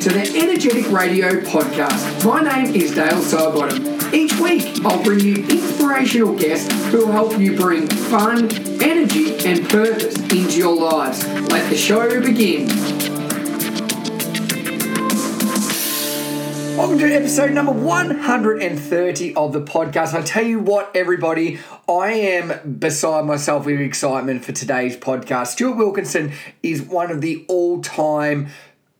to the Energetic Radio podcast. My name is Dale Sidebottom. Each week, I'll bring you inspirational guests who will help you bring fun, energy, and purpose into your lives. Let the show begin. Welcome to episode number 130 of the podcast. I tell you what, everybody, I am beside myself with excitement for today's podcast. Stuart Wilkinson is one of the all time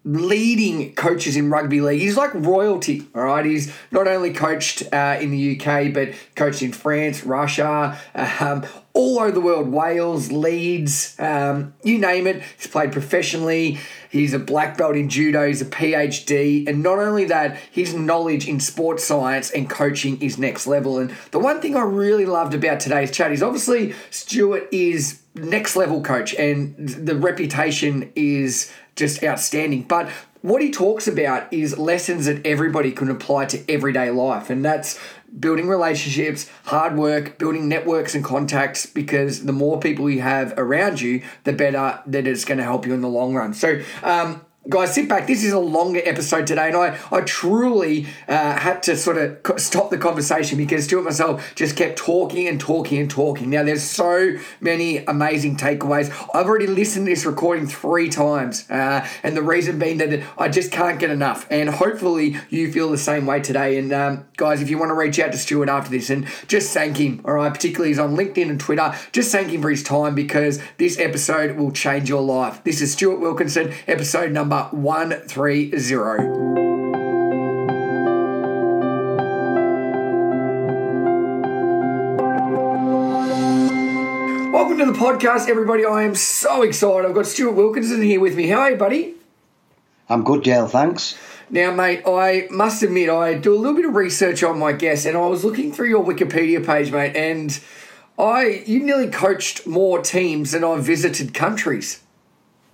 leading coaches in rugby league. He's like royalty, all right? He's not only coached uh, in the UK, but coached in France, Russia, um, all over the world, Wales, Leeds, um, you name it. He's played professionally. He's a black belt in judo, he's a PhD, and not only that, his knowledge in sports science and coaching is next level. And the one thing I really loved about today's chat is obviously Stuart is next level coach and the reputation is just outstanding. But what he talks about is lessons that everybody can apply to everyday life, and that's building relationships, hard work, building networks and contacts because the more people you have around you, the better that it's going to help you in the long run. So, um, guys, sit back. This is a longer episode today, and I, I truly uh, had to sort of stop the conversation because Stuart myself just kept talking and talking and talking. Now, there's so many amazing takeaways. I've already listened to this recording three times, uh, and the reason being that I just can't get enough. And hopefully, you feel the same way today. And um, guys, if you want to reach out to Stuart after this and just thank him, all right, particularly he's on LinkedIn and Twitter, just thank him for his time because this episode will change your life. This is Stuart Wilkinson, episode number number 130. Welcome to the podcast, everybody. I am so excited. I've got Stuart Wilkinson here with me. How are you, buddy? I'm good, Dale. Thanks. Now, mate, I must admit, I do a little bit of research on my guests, and I was looking through your Wikipedia page, mate, and I you nearly coached more teams than I've visited countries.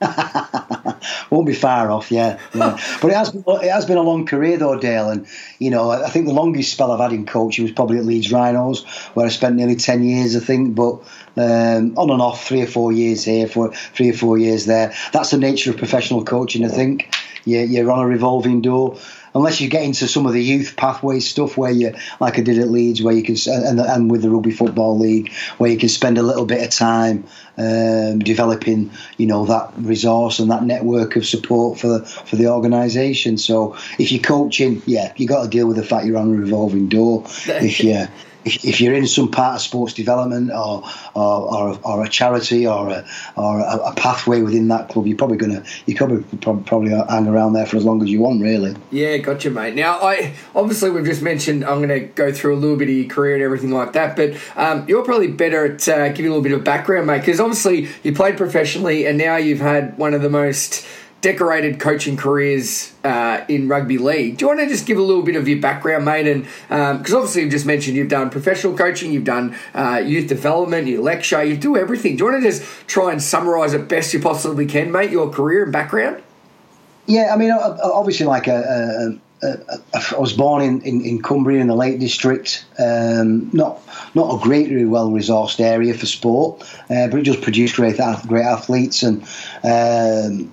Won't be far off, yeah. yeah. but it has been, it has been a long career though, Dale. And you know, I think the longest spell I've had in coaching was probably at Leeds Rhinos, where I spent nearly ten years, I think. But um, on and off, three or four years here, for three or four years there. That's the nature of professional coaching, I think. You're, you're on a revolving door unless you get into some of the youth pathway stuff where you, like I did at Leeds, where you can, and, and with the Rugby Football League, where you can spend a little bit of time um, developing, you know, that resource and that network of support for the for the organisation. So if you're coaching, yeah, you got to deal with the fact you're on a revolving door. if you if, if you're in some part of sports development or or, or, or a charity or a, or a, a, pathway within that club, you're probably gonna you probably probably hang around there for as long as you want, really. Yeah, gotcha, mate. Now, I obviously we've just mentioned I'm going to go through a little bit of your career and everything like that, but um, you're probably better at uh, giving a little bit of background, mate, because obviously you played professionally and now you've had one of the most decorated coaching careers uh, in rugby league. Do you want to just give a little bit of your background, mate? And because um, obviously you've just mentioned you've done professional coaching, you've done uh, youth development, you lecture, you do everything. Do you want to just try and summarise it best you possibly can, mate? Your career and background. Yeah, I mean, obviously, like a, a, a, I was born in, in, in, Cumbria in the Lake District. Um, not not a greatly well resourced area for sport, uh, but it just produced great great athletes and. Um,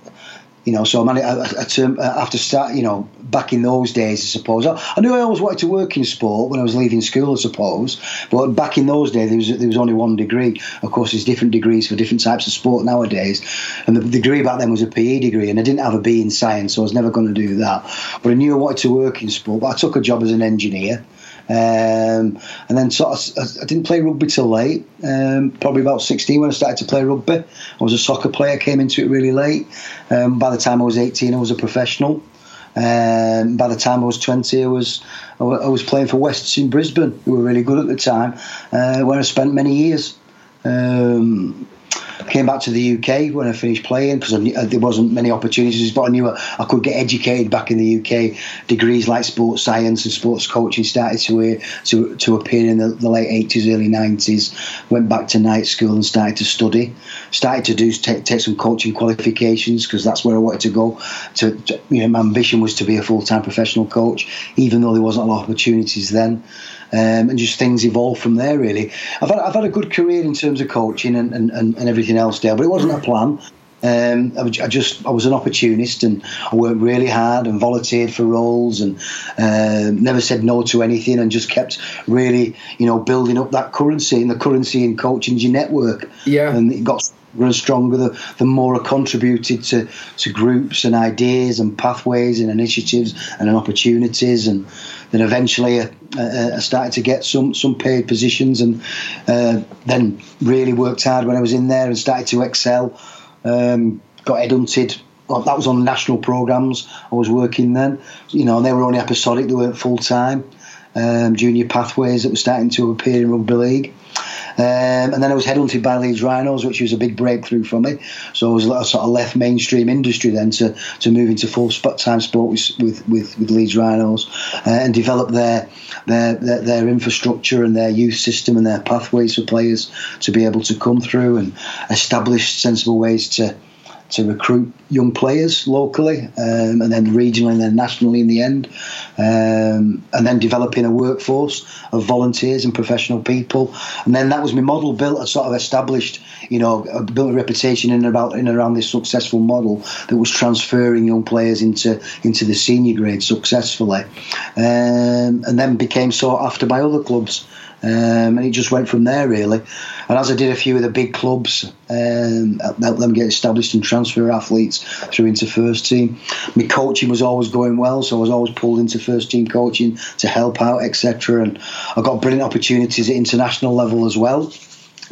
you know, so I I, I term, uh, after start, you know, back in those days, I suppose. I, I, knew I always wanted to work in sport when I was leaving school, I suppose. But back in those days, there was there was only one degree. Of course, there's different degrees for different types of sport nowadays. And the degree back then was a PE degree, and I didn't have a B in science, so I was never going to do that. But I knew I wanted to work in sport. But I took a job as an engineer. Um, and then sort of, I didn't play rugby till late, um, probably about 16 when I started to play rugby. I was a soccer player, came into it really late. Um, by the time I was 18, I was a professional. Um, by the time I was 20, I was I was playing for Wests in Brisbane, who were really good at the time, uh, where I spent many years. Um, came back to the UK when I finished playing because uh, there wasn't many opportunities, but I knew I, I, could get educated back in the UK. Degrees like sports science and sports coaching started to uh, to, to appear in the, the late 80s, early 90s. Went back to night school and started to study. Started to do take, take some coaching qualifications because that's where I wanted to go. To, to you know, my ambition was to be a full time professional coach, even though there wasn't a lot of opportunities then um, and just things evolve from there. Really, I've had, I've had a good career in terms of coaching and, and, and, everything else there, but it wasn't a plan. Um, I, I, just I was an opportunist and I worked really hard and volunteered for roles and uh, never said no to anything and just kept really you know building up that currency and the currency in coaching your network. Yeah, and it got and stronger the, the more I contributed to, to groups and ideas and pathways and initiatives and opportunities and then eventually I, I started to get some some paid positions and uh, then really worked hard when I was in there and started to excel um, got headhunted. Well, that was on national programs. I was working then. You know they were only episodic. They weren't full time um, junior pathways that were starting to appear in rugby league um, and then I was headhunted by Leeds Rhinos, which was a big breakthrough for me. So I was I sort of left mainstream industry then to, to move into full spot time sport with, with, with, with Leeds Rhinos uh, and develop their, their, their, their infrastructure and their youth system and their pathways for players to be able to come through and establish sensible ways to to recruit young players locally um, and then regionally and then nationally in the end. Um, and then developing a workforce of volunteers and professional people. And then that was my model built, a sort of established, you know, built a reputation in about in around this successful model that was transferring young players into into the senior grade successfully. Um, and then became sought after by other clubs. Um, and it just went from there really. And as I did a few of the big clubs, um, helped them get established and transfer athletes through into first team. My coaching was always going well, so I was always pulled into first team coaching to help out, etc. And I got brilliant opportunities at international level as well.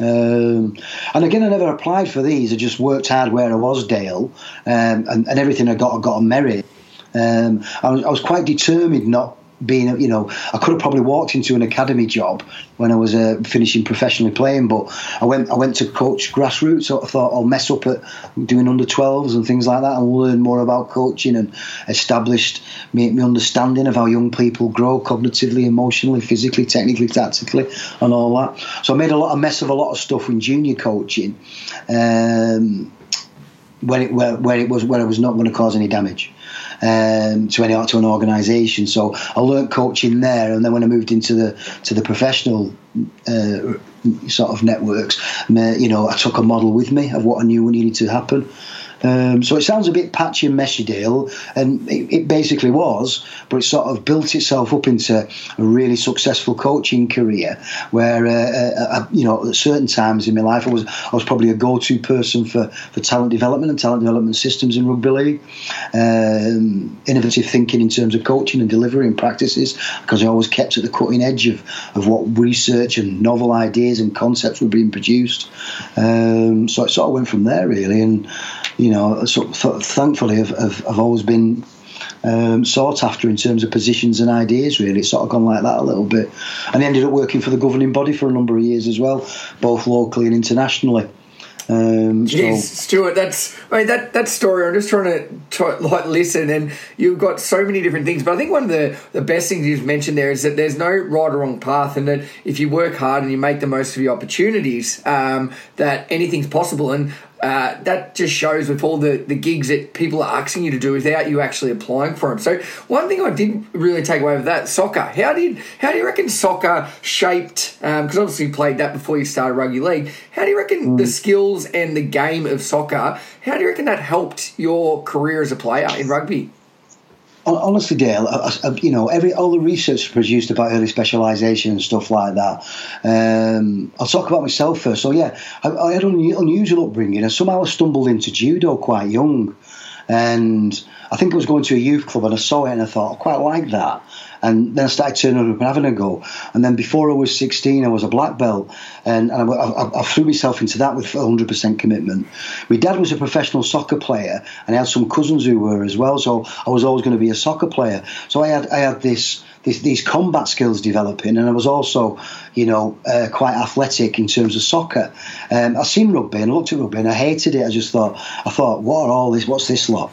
Um, and again, I never applied for these. I just worked hard where I was, Dale, um, and, and, everything I got, I got on merit. Um, I, was, I was quite determined not being, you know, I could have probably walked into an academy job when I was uh, finishing professionally playing, but I went I went to coach grassroots. So I thought I'll mess up at doing under 12s and things like that and learn more about coaching and established my, my understanding of how young people grow cognitively, emotionally, physically, technically, tactically, and all that. So I made a lot of mess of a lot of stuff in junior coaching. Um, when it where, where it was where it was not going to cause any damage um, to any to an organisation. So I learnt coaching there, and then when I moved into the to the professional uh, sort of networks, you know, I took a model with me of what I knew needed to happen. Um, so it sounds a bit patchy and messy, Dale, and it, it, basically was, but it sort of built itself up into a really successful coaching career. Where uh, uh, uh, you know, at certain times in my life, I was I was probably a go-to person for, for talent development and talent development systems in rugby league. Um, innovative thinking in terms of coaching and delivery and practices, because I always kept at the cutting edge of, of what research and novel ideas and concepts were being produced. Um, so it sort of went from there really, and you know, so, thankfully, I've, I've, I've, always been um, sought after in terms of positions and ideas. Really, it's sort of gone like that a little bit, and I ended up working for the governing body for a number of years as well, both locally and internationally. Um, Jeez, so. Stuart, that's I mean that that story. I'm just trying to try, like listen, and you've got so many different things. But I think one of the the best things you've mentioned there is that there's no right or wrong path, and that if you work hard and you make the most of your opportunities, um, that anything's possible. And uh, that just shows with all the, the gigs that people are asking you to do without you actually applying for them. So one thing I did really take away with that soccer. How did how do you reckon soccer shaped? Because um, obviously you played that before you started rugby league. How do you reckon mm. the skills and the game of soccer? How do you reckon that helped your career as a player in rugby? Honestly, Dale, I, I, you know, every all the research produced about early specialisation and stuff like that. Um, I'll talk about myself first. So yeah, I, I had an unusual upbringing, and somehow I stumbled into judo quite young, and I think I was going to a youth club, and I saw it, and I thought I quite like that. And then I started turning up and having a go. And then before I was 16, I was a black belt. And, and I, I, I, threw myself into that with 100% commitment. My dad was a professional soccer player, and I had some cousins who were as well. So I was always going to be a soccer player. So I had, I had this. These, combat skills developing, and I was also, you know, uh, quite athletic in terms of soccer. Um, I seen rugby and I looked at rugby and I hated it. I just thought, I thought, what are all this? What's this lot?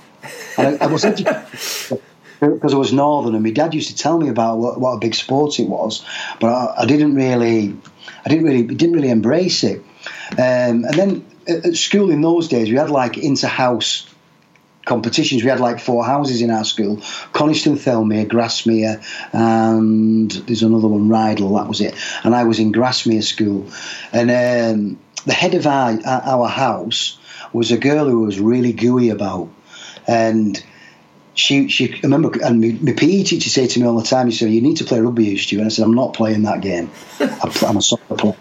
And I, I was because I was northern, and my dad used to tell me about what, what a big sport it was, but I, I, didn't really, I didn't really, didn't really embrace it. Um, and then at school in those days, we had like inter-house competitions. We had like four houses in our school: Coniston, Thirlmere, Grasmere, and there's another one, Rydal. That was it. And I was in Grasmere school, and. Um, the head of our, our house was a girl who was really gooey about, and she she I remember and my, my PE teacher said to me all the time. He said, "You need to play rugby, you Stu." And I said, "I'm not playing that game. I'm a soccer player.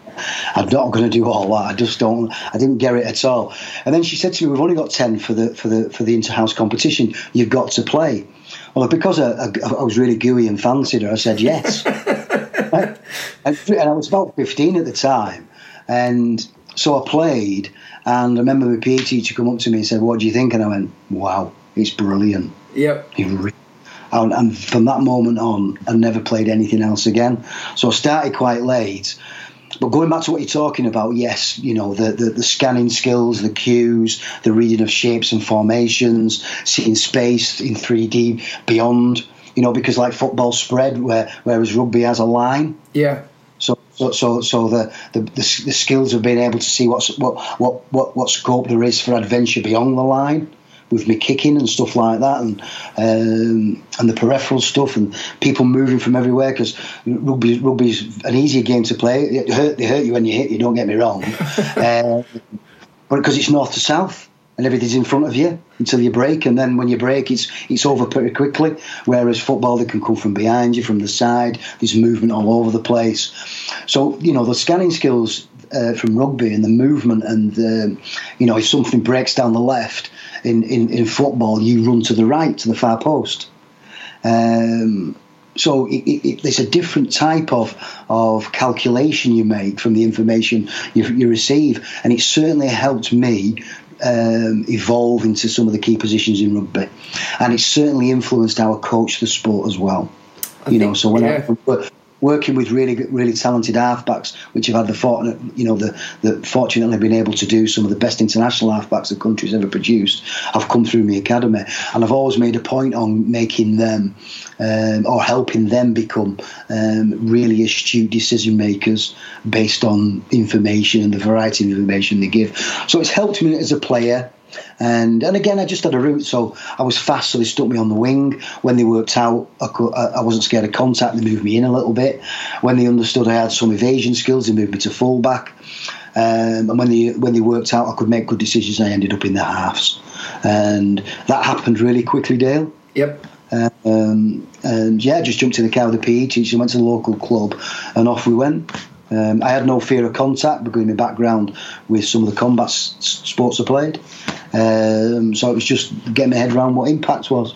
I'm not going to do all that. I just don't. I didn't get it at all." And then she said to me, "We've only got ten for the for the for the inter-house competition. You've got to play." Well, because I, I, I was really gooey and fancied her, I said yes. and, and I was about 15 at the time, and so I played. And I remember my PE teacher come up to me and said, "What do you think?" And I went, "Wow, it's brilliant." Yep. And, and from that moment on, I never played anything else again. So I started quite late. But going back to what you're talking about, yes, you know, the, the, the, scanning skills, the cues, the reading of shapes and formations, seeing space in 3D beyond, you know, because like football spread, where whereas rugby has a line. Yeah. So, so, so, so the, the, the, the skills of being able to see what's, what, what, what, what scope there is for adventure beyond the line with me kicking and stuff like that, and um, and the peripheral stuff, and people moving from everywhere because rugby rugby's an easier game to play. It hurt, they hurt you when you hit you. Don't get me wrong, uh, but because it's north to south and everything's in front of you until you break, and then when you break, it's it's over pretty quickly. Whereas football, they can come from behind you, from the side. There's movement all over the place. So you know the scanning skills uh, from rugby and the movement, and you know if something breaks down the left, in, in, in football, you run to the right, to the far post. Um, so it, it, it's a different type of of calculation you make from the information you, you receive, and it certainly helped me um, evolve into some of the key positions in rugby, and it certainly influenced how I coach the sport as well. I you think, know, so when yeah. I working with really really talented halfbacks, which have had the fortunate, you know, the, the fortunately been able to do some of the best international halfbacks the country's ever produced. I've come through my academy, and I've always made a point on making them um, or helping them become um, really astute decision makers based on information and the variety of information they give. So it's helped me as a player and and again, I just had a route, so I was fast, so they stuck me on the wing. When they worked out, I, could, I wasn't scared of contact. They moved me in a little bit. When they understood I had some evasion skills, they moved me to fullback. Um, and when they when they worked out I could make good decisions, I ended up in the halves, and that happened really quickly, Dale. Yep. Um, and yeah, just jumped in the car with the PE teacher, went to the local club, and off we went. Um, I had no fear of contact because of my background with some of the combat s- sports I played. Um, so it was just getting my head around what impact was.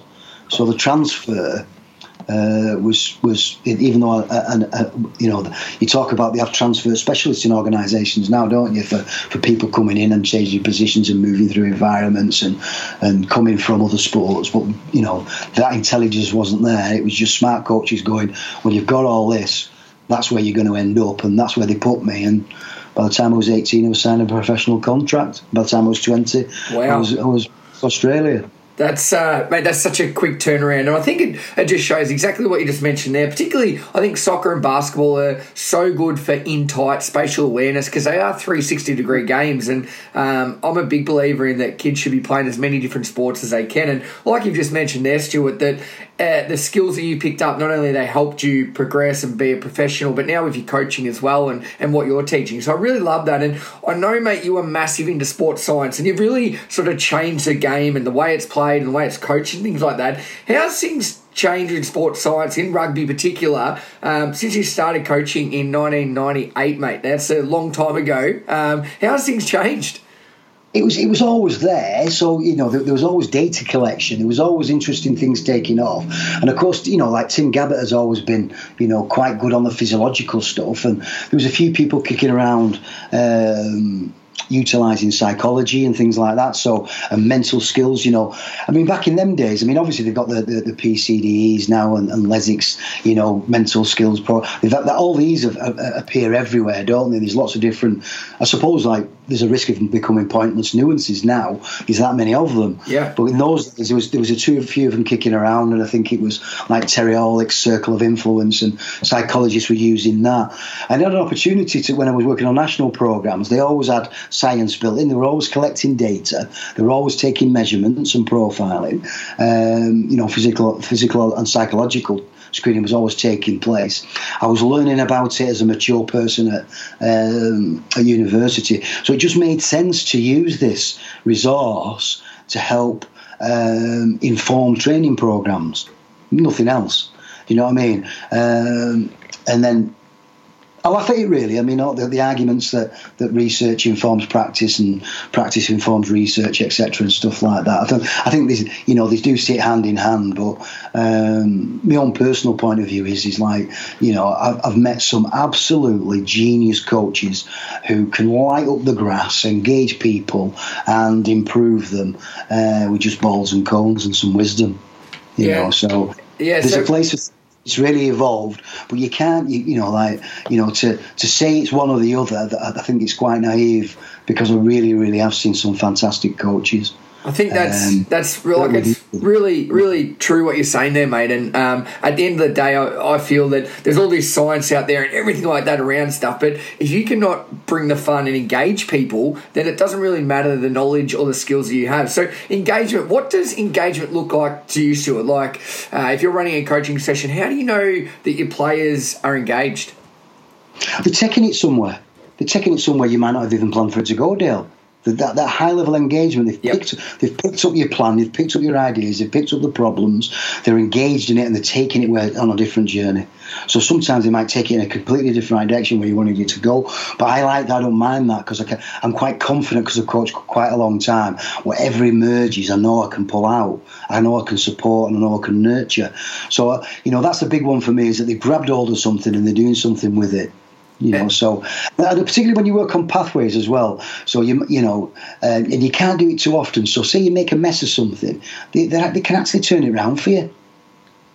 So the transfer uh, was was even though uh, uh, you know you talk about they have transfer specialists in organisations now, don't you? For for people coming in and changing positions and moving through environments and and coming from other sports, but you know that intelligence wasn't there. It was just smart coaches going, well, you've got all this that's where you're going to end up, and that's where they put me. And by the time I was 18, I was signing a professional contract. By the time I was 20, wow. I was, I was Australia. That's uh, mate. That's such a quick turnaround, and I think it, it just shows exactly what you just mentioned there. Particularly, I think soccer and basketball are so good for in tight spatial awareness because they are three sixty degree games, and um, I'm a big believer in that kids should be playing as many different sports as they can. And like you've just mentioned there, Stuart, that uh, the skills that you picked up not only they helped you progress and be a professional, but now with your coaching as well and, and what you're teaching. So I really love that. And I know, mate, you are massive into sports science and you've really sort of changed the game and the way it's played and the way it's coached and things like that. How's things changed in sports science, in rugby particular, um, since you started coaching in 1998, mate? That's a long time ago. Um, how's things changed? It was it was always there. So you know there, there, was always data collection. There was always interesting things taking off. And of course, you know, like Tim Gabbett has always been you know quite good on the physiological stuff. And there was a few people kicking around. Um, utilizing psychology and things like that. So, and mental skills, you know. I mean, back in them days, I mean, obviously they've got the, the, the PCDEs now and, and LESIX, you know, mental skills. Pro. They've got, all these have, have, appear everywhere, don't they? There's lots of different, I suppose, like there's a risk of them becoming pointless nuances now. There's that many of them. Yeah. But in those days, there was there was a two, few of them kicking around, and I think it was like Terry Orlick's circle of influence, and psychologists were using that. I had an opportunity to when I was working on national programs. They always had science built in. They were always collecting data. They were always taking measurements and profiling. Um, you know, physical, physical and psychological screening was always taking place. I was learning about it as a mature person at, um, a university, so it just made sense to use this resource to help um, inform training programs. Nothing else. You know what I mean? Um, and then I laugh at it really. I mean, the, the, arguments that, that research informs practice and practice informs research, etc., and stuff like that. I think I think this, you know, they do sit hand in hand. But um, my own personal point of view is is like, you know, I've, I've met some absolutely genius coaches who can light up the grass, engage people, and improve them uh, with just balls and cones and some wisdom. You yeah. know, so yeah, there's so- a place for it's really evolved, but you can't, you, you know, like you know, to to say it's one or the other. I think it's quite naive because I really, really have seen some fantastic coaches. I think that's um, that's really, like it's really really true what you're saying there, mate. And um, at the end of the day, I, I, feel that there's all this science out there and everything like that around stuff. But if you cannot bring the fun and engage people, then it doesn't really matter the knowledge or the skills that you have. So engagement, what does engagement look like to you, Stuart? Like uh, if you're running a coaching session, how do you know that your players are engaged? They're taking it somewhere. They're taking it somewhere you might not have even planned for it to go, Dale that, that high level engagement. They've, yep. picked, they've picked up your plan, they've picked up your ideas, they've picked up the problems, they're engaged in it, and they're taking it on a different journey. So sometimes they might take it in a completely different direction where you wanted it to go. But I like that, I don't mind that because I'm quite confident because I've coached quite a long time. Whatever emerges, I know I can pull out, I know I can support, and I know I can nurture. So, uh, you know, that's the big one for me is that they've grabbed hold of something and they're doing something with it you know so and particularly when you work on pathways as well. So you you know uh, and you can't do it too often. So say you make a mess of something they, they can actually turn it around for you.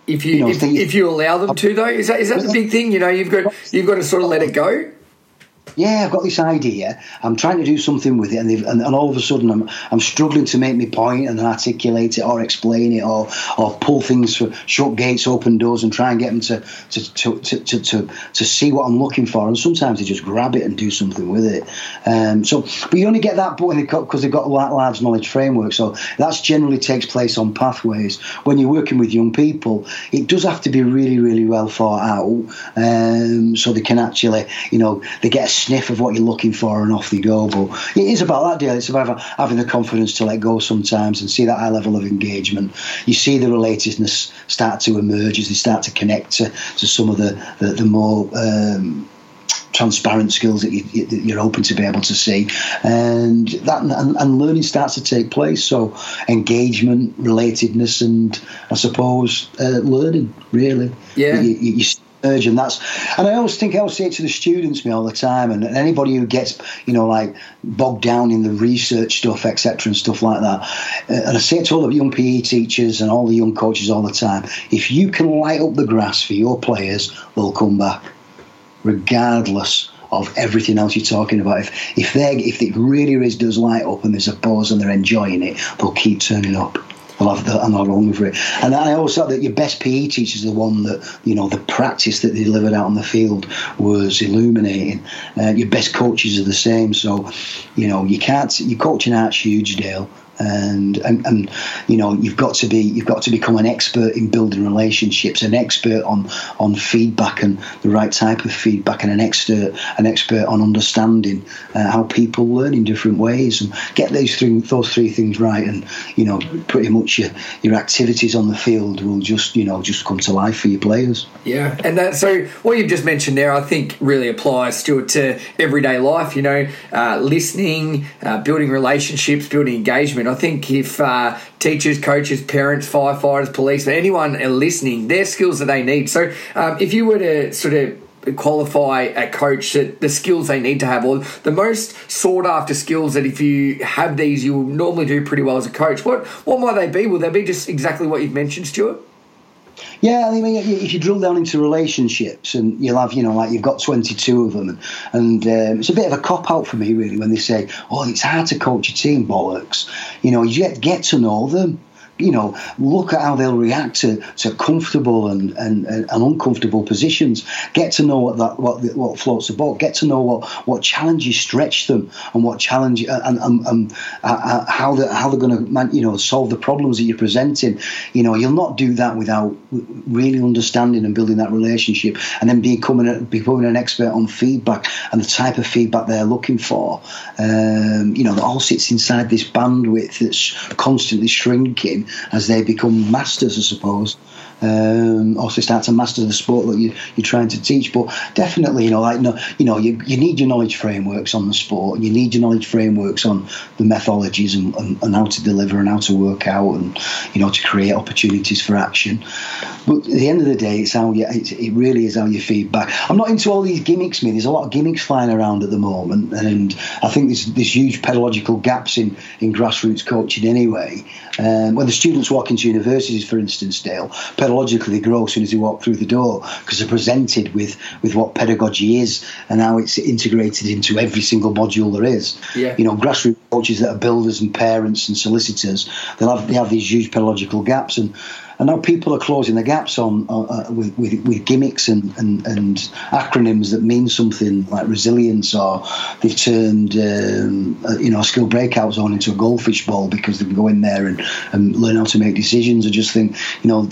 If you, you know, if, if, you allow them to though? Is that is that the big thing? You know you've got you've got to sort of let it go yeah, I've got this idea. I'm trying to do something with it, and, and, and, all of a sudden, I'm I'm struggling to make my point and articulate it, or explain it, or or pull things for shut gates, open doors, and try and get them to to to to to, to, to see what I'm looking for. And sometimes they just grab it and do something with it. Um, so, but you only get that because they've got a large knowledge framework. So that's generally takes place on pathways. When you're working with young people, it does have to be really, really well thought out, um, so they can actually, you know, they get a sniff of what you're looking for and off they go. But it is about that Dale. It's about having the confidence to let go sometimes and see that high level of engagement. You see the relatedness start to emerge as they start to connect to, to some of the, the, the more. Um, transparent skills that, you, are open to be able to see, and that and, and, learning starts to take place. So engagement, relatedness, and I suppose uh, learning really. Yeah. You, you, and that's and I always think I always say it to the students me all the time and, and anybody who gets you know like bogged down in the research stuff etc and stuff like that uh, and I say it to all the young PE teachers and all the young coaches all the time if you can light up the grass for your players they'll come back regardless of everything else you're talking about. If if they if it really is does light up and there's a buzz and they're enjoying it, they'll keep turning up the, I'm not wrong for it. And I always thought that your best PE teacher is the one that, you know, the practice that they delivered out on the field was illuminating. Uh, your best coaches are the same. So, you know, you can't, your coaching art's huge, Dale and, and and you know you've got to be you've got to become an expert in building relationships an expert on on feedback and the right type of feedback and an expert an expert on understanding uh, how people learn in different ways and get those three those three things right and you know pretty much your your activities on the field will just you know just come to life for your players. Yeah and that so what you've just mentioned there I think really applies Stuart to everyday life you know uh, listening uh, building relationships building engagement I think if uh, teachers, coaches, parents, firefighters, police, anyone are listening, they're skills that they need. So um, if you were to sort of qualify a coach that the skills they need to have or the most sought after skills that if you have these you'll normally do pretty well as a coach what what might they be will they be just exactly what you've mentioned stuart yeah, I mean, if you drill down into relationships, and you'll have, you know, like you've got 22 of them, and, um, it's a bit of a cop out for me, really, when they say, "Oh, it's hard to coach a team." Bollocks. You know, you get get to know them you know, look at how they'll react to, to comfortable and, and, and uncomfortable positions. Get to know what that what what floats the boat. Get to know what, what challenges stretch them and what challenge and, and, and uh, how they how they're going to you know solve the problems that you're presenting. You know, you'll not do that without really understanding and building that relationship, and then becoming a, becoming an expert on feedback and the type of feedback they're looking for. Um, you know, that all sits inside this bandwidth that's constantly shrinking as they become masters, I suppose. Um, also start to master the sport that you, you're trying to teach. But definitely, you know, like no, you know, you, you need your knowledge frameworks on the sport, and you need your knowledge frameworks on the methodologies and, and, and how to deliver and how to work out, and you know, to create opportunities for action. But at the end of the day, it's how you, it, really is how you feedback. I'm not into all these gimmicks, me. There's a lot of gimmicks flying around at the moment, and I think there's, there's huge pedagogical gaps in, in grassroots coaching anyway. Um, when the students walk into universities, for instance, Dale, pedagogically they grow as soon as they walk through the door because they're presented with, with what pedagogy is and how it's integrated into every single module there is. Yeah. You know, grassroots coaches that are builders and parents and solicitors, they'll have, they have these huge pedagogical gaps and and now people are closing the gaps on uh, with, with, with, gimmicks and, and, and, acronyms that mean something like resilience, or they've turned um, uh, you know a skill breakout zone into a goldfish bowl because they can go in there and, and learn how to make decisions. I just think you know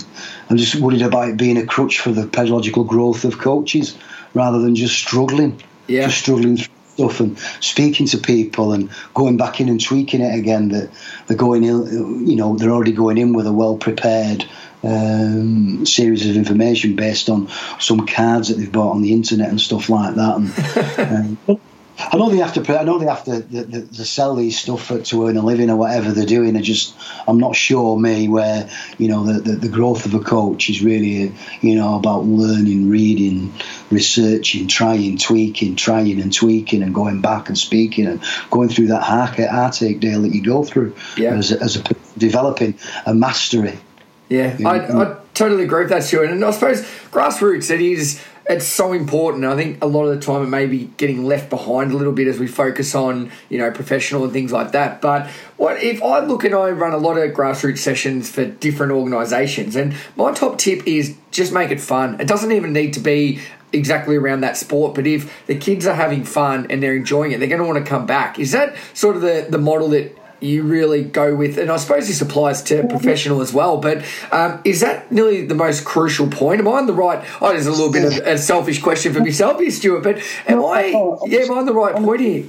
I'm just worried about it being a crutch for the pedagogical growth of coaches rather than just struggling, yeah. just struggling stuff and speaking to people and going back in and tweaking it again that they're going in you know they're already going in with a well prepared um, series of information based on some cards that they've bought on the internet and stuff like that and um, I know they have to. I know they have to, sell these stuff for, to earn a living or whatever they're doing. I just, I'm not sure me where you know the, the, the growth of a coach is really you know about learning, reading, researching, trying, tweaking, trying and tweaking, and going back and speaking and going through that heartache heartache Dale that you go through yeah. as as a developing a mastery. Yeah, I, I totally agree with that, Stuart. And I suppose grassroots it is it's so important. I think a lot of the time it may be getting left behind a little bit as we focus on you know professional and things like that. But what if I look and I run a lot of grassroots sessions for different organisations, and my top tip is just make it fun. It doesn't even need to be exactly around that sport, but if the kids are having fun and they're enjoying it, they're going to want to come back. Is that sort of the the model that you really go with, and I suppose this applies to professional as well. But um, is that nearly the most crucial point? Am I on the right? Oh, there's a little bit of a selfish question for myself here, Stuart. But am I? Yeah, am I on the right point here?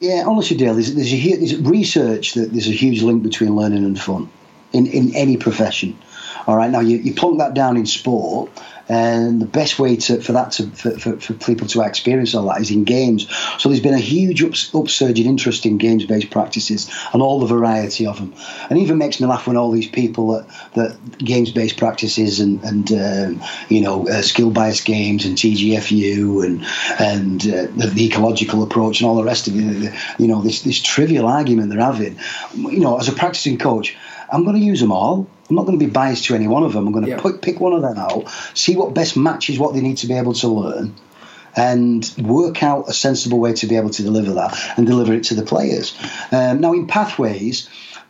Yeah, honestly, Dale, there's, there's, a, there's research that there's a huge link between learning and fun in, in any profession. All right, now you, you plunk that down in sport, and the best way to, for that to for, for, for, people to experience all that is in games. So there's been a huge ups, upsurge in interest in games-based practices and all the variety of them. And even makes me laugh when all these people that, that games-based practices and and um, you know uh, skill-based games and TGFU and and uh, the, the, ecological approach and all the rest of it. You know this this trivial argument they're having. You know, as a practicing coach, I'm going to use them all. I'm not going to be biased to any one of them. I'm going to pick, pick one of them out, see what best matches what they need to be able to learn, and work out a sensible way to be able to deliver that and deliver it to the players. Um, now, in pathways,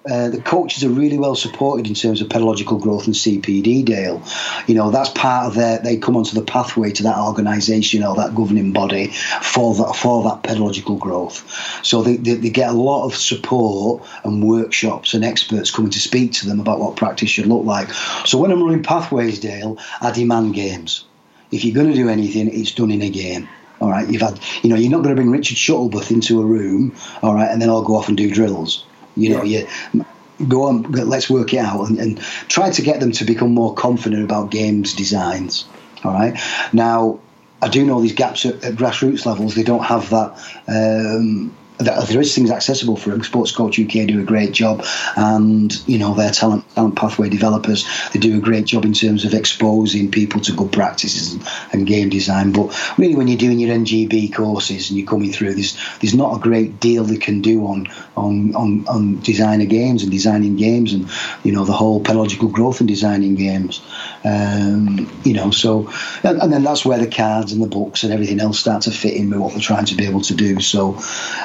uh, the coaches are really well supported in terms of pedagogical growth and CPD, Dale. You know, that's part of their, they come onto the pathway to that organisation or that governing body for that, for that pedagogical growth. So they, they, they, get a lot of support and workshops and experts coming to speak to them about what practice should look like. So when I'm running pathways, Dale, I demand games. If you're going to do anything, it's done in a game. All right, you've had, you know, you're not going to bring Richard Shuttleworth into a room, all right, and then I'll go off and do drills you know, yeah. you go on, let's work it out and, and, try to get them to become more confident about games designs. All right. Now, I do know these gaps at, at grassroots levels. They don't have that um, there is things accessible for them. Sports Coach UK do a great job, and you know their talent talent pathway developers they do a great job in terms of exposing people to good practices and, and game design. But really, when you're doing your NGB courses and you're coming through, there's there's not a great deal they can do on on on, on designer games and designing games and you know the whole pedagogical growth and designing games. Um, you know, so and, and, then that's where the cards and the books and everything else start to fit in with what they're trying to be able to do. So.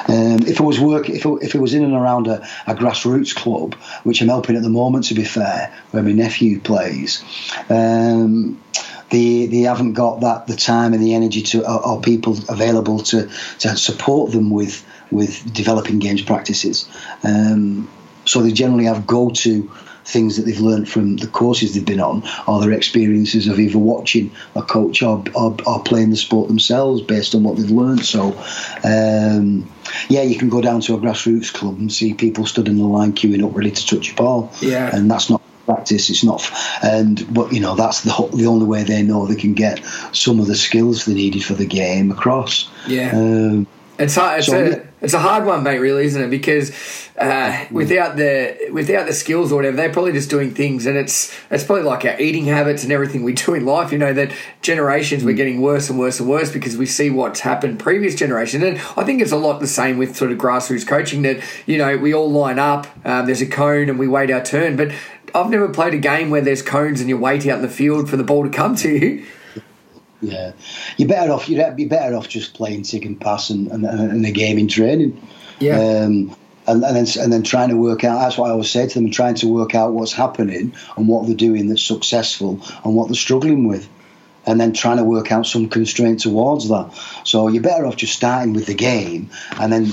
Um, Um, if I was work, if I, if it was in and around a, a, grassroots club, which I'm helping at the moment, to be fair, where my nephew plays, um, they they haven't got that the time and the energy to or, or people available to to support them with with developing games practices. Um, so they generally have go to things that they've learned from the courses they've been on or their experiences of either watching a coach or, or, or playing the sport themselves based on what they've learned. So, um, yeah, you can go down to a grassroots club and see people stood in the line queuing up ready to touch a ball. Yeah. And that's not practice. It's not, and but you know that's the the only way they know they can get some of the skills they needed for the game across. Yeah. Um, it's hard. It's, so, a, it's a hard one, mate. Really, isn't it? Because uh, without the without the skills or whatever, they're probably just doing things, and it's it's probably like our eating habits and everything we do in life. You know that generations we're getting worse and worse and worse because we see what's happened previous generation, and I think it's a lot the same with sort of grassroots coaching. That you know we all line up, um, there's a cone, and we wait our turn. But I've never played a game where there's cones and you wait out in the field for the ball to come to you. Yeah, you're better off. You'd be better off just playing tick and pass and, and, and the game in training. Yeah. Um, and, and then and then trying to work out. That's what I always say to them: trying to work out what's happening and what they're doing that's successful and what they're struggling with and then trying to work out some constraint towards that. So you're better off just starting with the game and then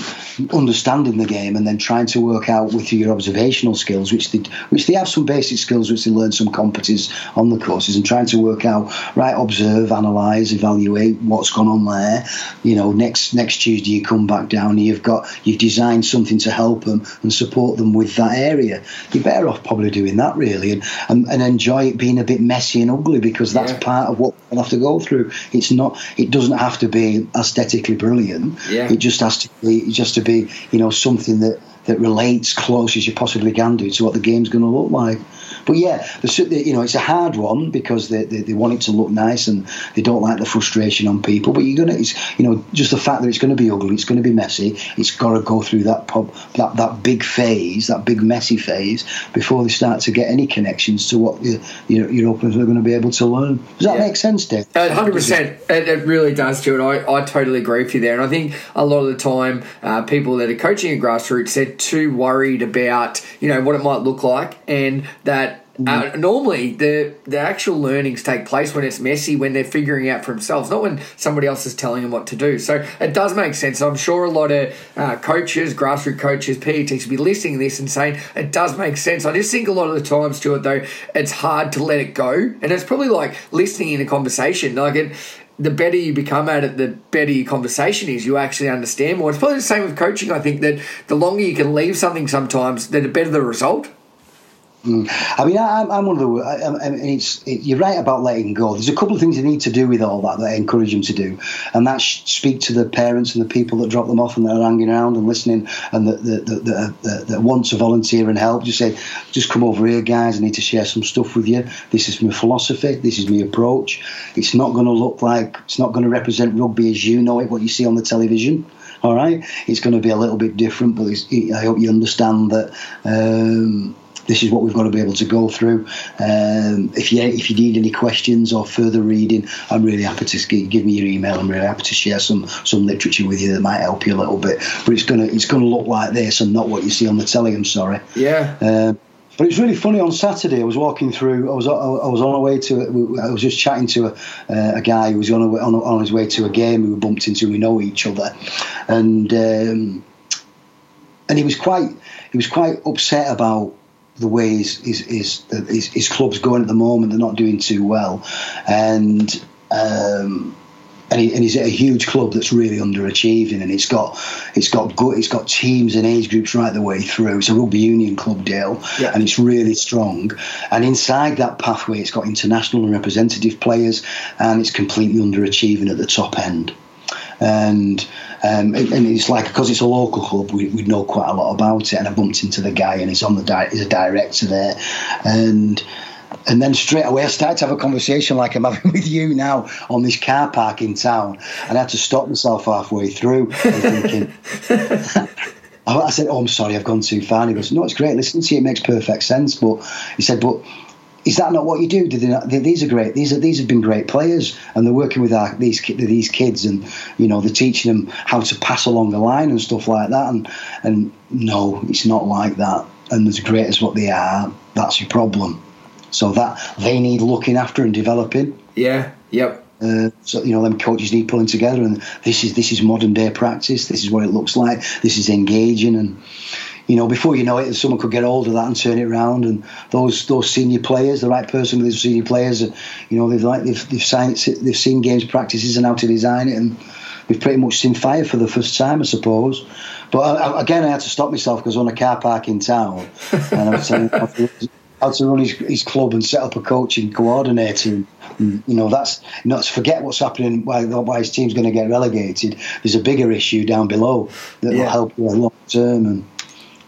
understanding the game and then trying to work out with your observational skills, which they which they have some basic skills which they learn some competence on the courses, and trying to work out right, observe, analyze, evaluate what's gone on there. You know, next next Tuesday you come back down and you've got you've designed something to help them and support them with that area. You're better off probably doing that really and and, and enjoy it being a bit messy and ugly because that's yeah. part of what will have to go through. It's not. It doesn't have to be aesthetically brilliant. Yeah. It just has to be just to be you know something that that relates close as you possibly can do to what the game's going to look like. But yeah, the, you know, it's a hard one because they, they, they, want it to look nice and they don't like the frustration on people. But you're gonna, it's you know, just the fact that it's going to be ugly, it's going to be messy. It's got to go through that pub, that that big phase, that big messy phase before they start to get any connections to what your your, your openers are going to be able to learn. Does that yeah. make sense, Dave? Hundred percent. It, it really does, Stuart. I, I totally agree with you there, and I think a lot of the time, uh, people that are coaching at grassroots, they're too worried about you know what it might look like, and that uh, normally, the the actual learnings take place when it's messy, when they're figuring out for themselves, not when somebody else is telling them what to do. So it does make sense. I'm sure a lot of uh, coaches, grassroots coaches, PE teachers be listening to this and saying it does make sense. I just think a lot of the times, Stuart, though, it's hard to let it go, and it's probably like listening in a conversation. Like it, the better you become at it, the better your conversation is. You actually understand more. It's probably the same with coaching. I think that the longer you can leave something, sometimes, the better the result. Mm. I mean, I, am one of the. I, I mean, it, you're right about letting go. There's a couple of things you need to do with all that that I encourage them to do, and that's speak to the parents and the people that drop them off and that are hanging around and listening and that that, that, that, that want to volunteer and help. Just say, just come over here, guys. I need to share some stuff with you. This is my philosophy. This is my approach. It's not going to look like. It's not going to represent rugby as you know it, what you see on the television all right it's going to be a little bit different but i hope you understand that um, this is what we've got to be able to go through. Um, if you if you need any questions or further reading, I'm really happy to give me your email. I'm really happy to share some some literature with you that might help you a little bit. But it's gonna it's gonna look like this and not what you see on the telly. I'm sorry. Yeah. Um, but it's really funny. On Saturday, I was walking through. I was I was on a way to. I was just chatting to a, uh, a guy who was on, a, on, on his way to a game. We bumped into. We know each other, and um, and he was quite he was quite upset about the way his his, his, his, his club's going at the moment. They're not doing too well, and. Um, and, he, and, he's at a huge club that's really underachieving, and it's got it's got good, it's got teams and age groups right the way through. It's a rugby union club Dale, yeah. and it's really strong. And inside that pathway, it's got international and representative players, and it's completely underachieving at the top end. And um, and it's like because it's a local club, we, we know quite a lot about it. And I bumped into the guy, and he's on the di- he's a director there, and and then straight away I started to have a conversation like I'm having with you now on this car park in town, and I had to stop myself halfway through, thinking. I said, "Oh, I'm sorry, I've gone too far." And he goes, "No, it's great. Listen to you. It makes perfect sense." But he said, "But is that not what you do? Not, these are great. These are these have been great players, and they're working with our, these these kids, and you know they're teaching them how to pass along the line and stuff like that. And and no, it's not like that. And as great as what they are, that's your problem. So that they need looking after and developing. Yeah. Yep. Uh, so you know, them coaches need pulling together, and this is this is modern day practice. This is what it looks like. This is engaging, and you know, before you know it, someone could get hold of that and turn it around. And those those senior players, the right person with those senior players, uh, you know, they've like they've they've, signed, they've seen games practices and how to design it, and we've pretty much seen fire for the first time, I suppose. But uh, I, again, I had to stop myself because on a car park in town, and I was telling how to run his, his club and set up a coaching coordinator. And, mm, you know, that's not to forget what's happening. Why, why his team's going to get relegated. There's a bigger issue down below that yeah. will help you long term and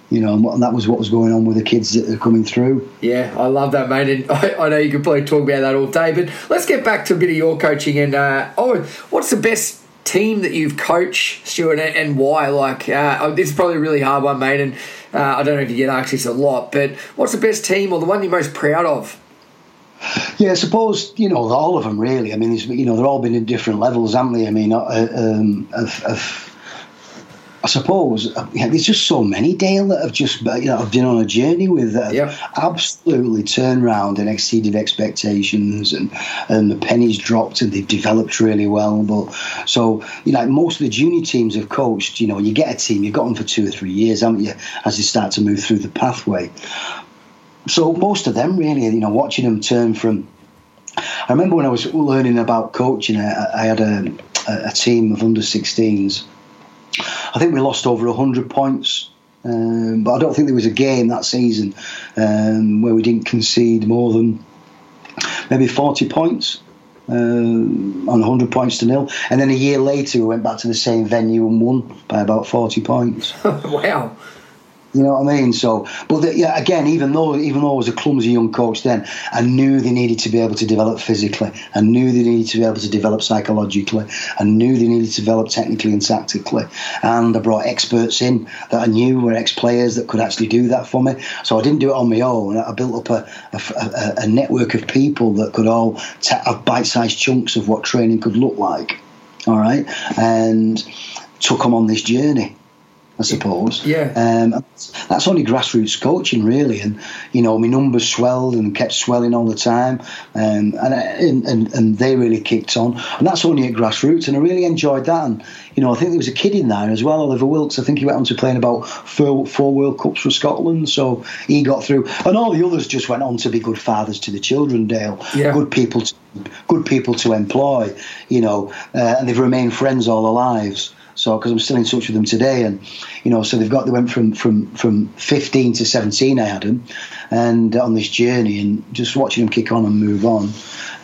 you know, and that was what was going on with the kids that are coming through. Yeah, I love that, mate. And I, I know you could probably talk about that all day, but let's get back to a bit of your coaching. And uh, oh, what's the best team that you've coached, Stuart, and, and why? Like, uh, oh, this is probably a really hard one, mate. And uh, I don't know if you get asked this a lot, but what's the best team or the one you're most proud of? Yeah, I suppose you know all of them really. I mean, you know, they're all been in different levels, haven't they? I mean, uh, um, of, of I suppose um, yeah, there's just so many Dale that have just uh, you know have been on a journey with that absolutely turned around and exceeded expectations and and the pennies dropped and they've developed really well. But so you know most of the junior teams have coached. You know, you get a team, you've got them for two or three years, haven't you? As they start to move through the pathway. So most of them really, you know, watching them turn from. I remember when I was learning about coaching, I, I had a, a team of under 16s I think we lost over 100 points. Um, but I don't think there was a game that season um, where we didn't concede more than maybe 40 points uh, on 100 points to nil. And then a year later, we went back to the same venue and won by about 40 points. wow. You know what I mean? So, but the, yeah, again, even though even though I was a clumsy young coach then, I knew they needed to be able to develop physically. I knew they needed to be able to develop psychologically. I knew they needed to develop technically and tactically. And I brought experts in that I knew were ex-players that could actually do that for me. So I didn't do it on my own. I built up a, a, a network of people that could all have bite-sized chunks of what training could look like. All right, and took them on this journey. I suppose. Yeah. Um, that's only grassroots coaching, really. And, you know, my numbers swelled and kept swelling all the time. Um, and, and, and they really kicked on. And that's only at grassroots. And I really enjoyed that. And, you know, I think there was a kid in there as well, Oliver Wilkes. I think he went on to play in about four, four World Cups for Scotland. So he got through. And all the others just went on to be good fathers to the children, Dale. Yeah. Good people to, good people to employ, you know, uh, and they've remained friends all their lives. So because I'm still in touch with them today, and you know, so they've got they went from from from 15 to 17. I had them, and on this journey, and just watching them kick on and move on.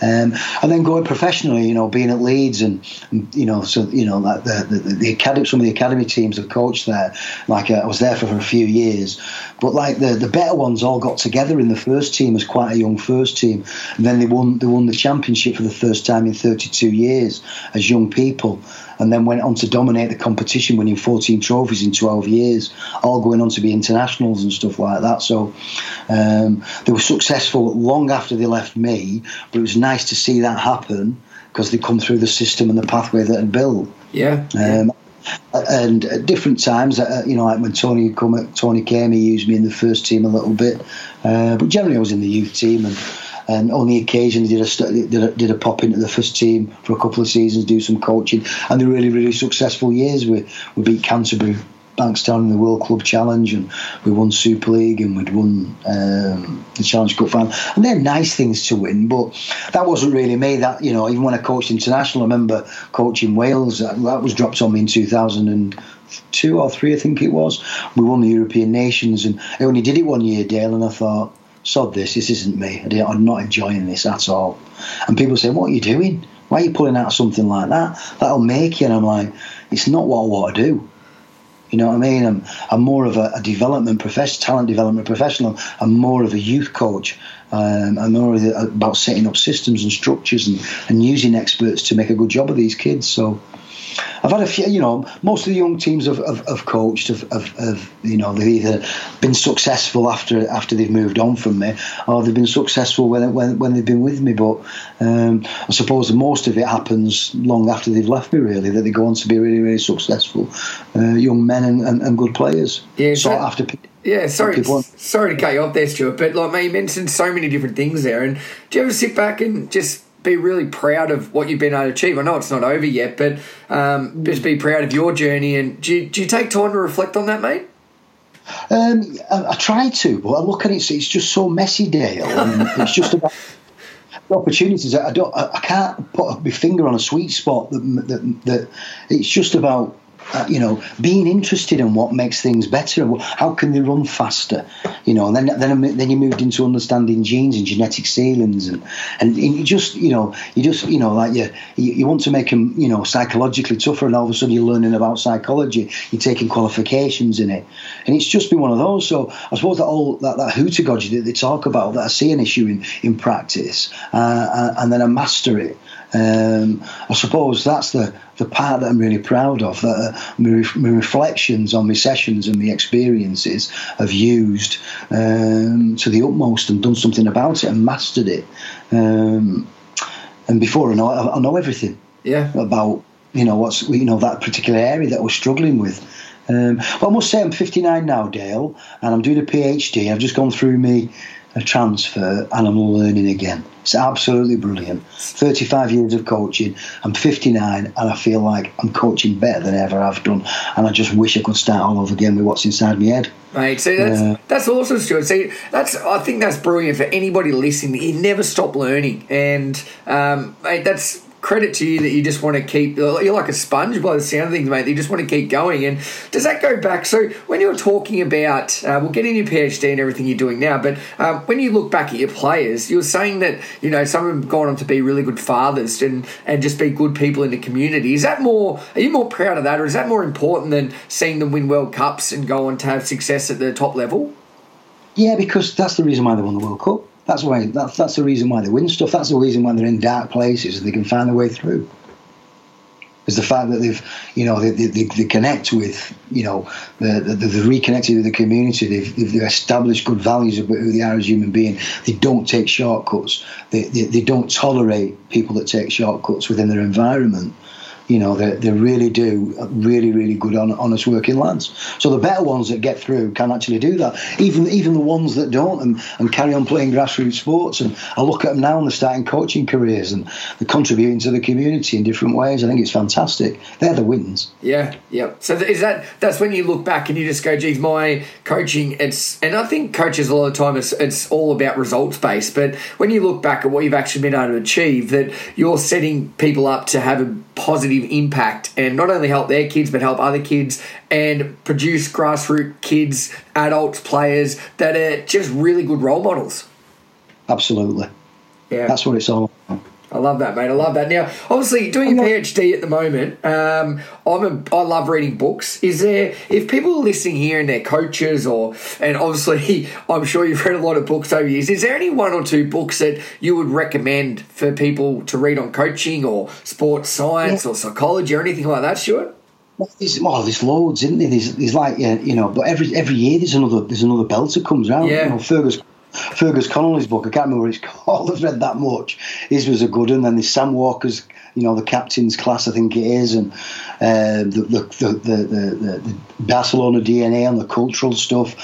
Um, and then going professionally, you know, being at Leeds and, and you know, so you know, like the, the, the academy, some of the academy teams have coached there. Like uh, I was there for, for a few years, but like the the better ones all got together in the first team as quite a young first team, and then they won they won the championship for the first time in 32 years as young people and then went on to dominate the competition, winning 14 trophies in 12 years, all going on to be internationals and stuff like that. So um, they were successful long after they left me, but it was nice to see that happen because they come through the system and the pathway that had built. Yeah. Um, and at different times, uh, you know, like when Tony come, Tony came, he used me in the first team a little bit, uh, but generally I was in the youth team and and on the occasion did a, did a, did a pop into the first team for a couple of seasons, do some coaching, and they're really really successful years. We we beat Canterbury. Bankstown in the World Club Challenge, and we won Super League, and we'd won um, the Challenge Cup final, and they're nice things to win. But that wasn't really me. That you know, even when I coached international, I remember coaching Wales. That, that was dropped on me in two thousand and two or three, I think it was. We won the European Nations, and I only did it one year, Dale, and I thought, sod this, this isn't me. I'm not enjoying this at all. And people say, what are you doing? Why are you pulling out something like that? That'll make you. And I'm like, it's not what I want to do. You know what I mean? I'm, I'm more of a, a development professional, talent development professional. I'm more of a youth coach. Um, I'm more about setting up systems and structures and, and using experts to make a good job of these kids. So I've had a few, you know, most of the young teams I've, I've, I've coached have, have, have, you know, they've either been successful after after they've moved on from me, or they've been successful when when, when they've been with me. But um, I suppose most of it happens long after they've left me. Really, that they go on to be really really successful uh, young men and, and, and, good players. Yeah, so after. Yeah, sorry, sorry to cut you off there, Stuart. But like, mate, you mentioned so many different things there, and do you ever sit back and just be really proud of what you've been able to achieve. I know it's not over yet, but um, just be proud of your journey. And do you, do you take time to reflect on that, mate? Um, I, I, try to, but I look at it, it's just so messy, Dale. It's just about opportunities. I don't, I, can't put my finger on a sweet spot. That, that, that it's just about uh, you know, being interested in what makes things better. How can they run faster? You know, and then then then you moved into understanding genes and genetic ceilings, and and you just you know you just you know like you you want to make them you know psychologically tougher, and all of a sudden you're learning about psychology. You're taking qualifications in it, and it's just been one of those. So I suppose that all that that heutagogy that they talk about that I see an issue in in practice, uh, uh and then I master it. Um, I suppose that's the, the part that I'm really proud of. That uh, my, my, reflections on my sessions and my experiences have used um, to the utmost and done something about it and mastered it. Um, and before I know, I, I know everything. Yeah. About you know what's you know that particular area that we're struggling with. Um, well, I must say I'm 59 now, Dale, and I'm doing a PhD. I've just gone through me a transfer and I'm learning again. It's absolutely brilliant. 35 years of coaching. I'm 59 and I feel like I'm coaching better than ever I've done. And I just wish I could start all over again with what's inside my head. Mate, see that's uh, that's awesome, Stuart. See, that's I think that's brilliant for anybody listening. You never stop learning, and um, mate, that's credit to you that you just want to keep. You're like a sponge by the sound of things, mate. You just want to keep going. And does that go back? So when you're talking about, uh, we'll get in your PhD and everything you're doing now, but uh, when you look back at your players, you're saying that you know some of them gone on to be really good fathers and and just be good people in the community. Is that more? Are you more proud of that, or is that more important than seeing them win World Cups and go on to have success at the top level? Yeah, because that's the reason why they won the World Cup. That's why that's that's the reason why they win stuff. That's the reason why they're in dark places and they can find their way through. Is the fact that they've, you know, they, they, they connect with, you know, the, the, they've reconnected with the community. They've, they've established good values about who they are as human being. They don't take shortcuts. They, they, they don't tolerate people that take shortcuts within their environment. You know, they, they really do uh, really, really good, honest working lads. So the better ones that get through can actually do that. Even even the ones that don't and, and carry on playing grassroots sports. And I look at them now and they're starting coaching careers and they're contributing to the community in different ways. I think it's fantastic. They're the wins. Yeah, yeah. So is that that's when you look back and you just go, geez, my coaching, it's and I think coaches a lot of time it's it's all about results based. But when you look back at what you've actually been able to achieve, that you're setting people up to have a positive impact and not only help their kids but help other kids and produce grassroots kids, adults, players that are just really good role models. Absolutely. Yeah. That's what it's all about. I love that, mate. I love that. Now, obviously, doing a PhD at the moment, um, I'm a, I love reading books. Is there, if people are listening here and they're coaches, or and obviously, I'm sure you've read a lot of books over years. Is there any one or two books that you would recommend for people to read on coaching or sports science yeah. or psychology or anything like that, Stuart? Well, there's, well, there's loads, isn't there? There's, there's like, yeah, you know, but every every year there's another there's another belter comes out. Yeah. You know, Fergus Fergus Connolly's book. I can't remember what it's called. I've read that much. His was a good one. Then there's Sam Walker's, you know, the captain's class, I think it is, and uh, the, the, the, the, Barcelona DNA and the cultural stuff.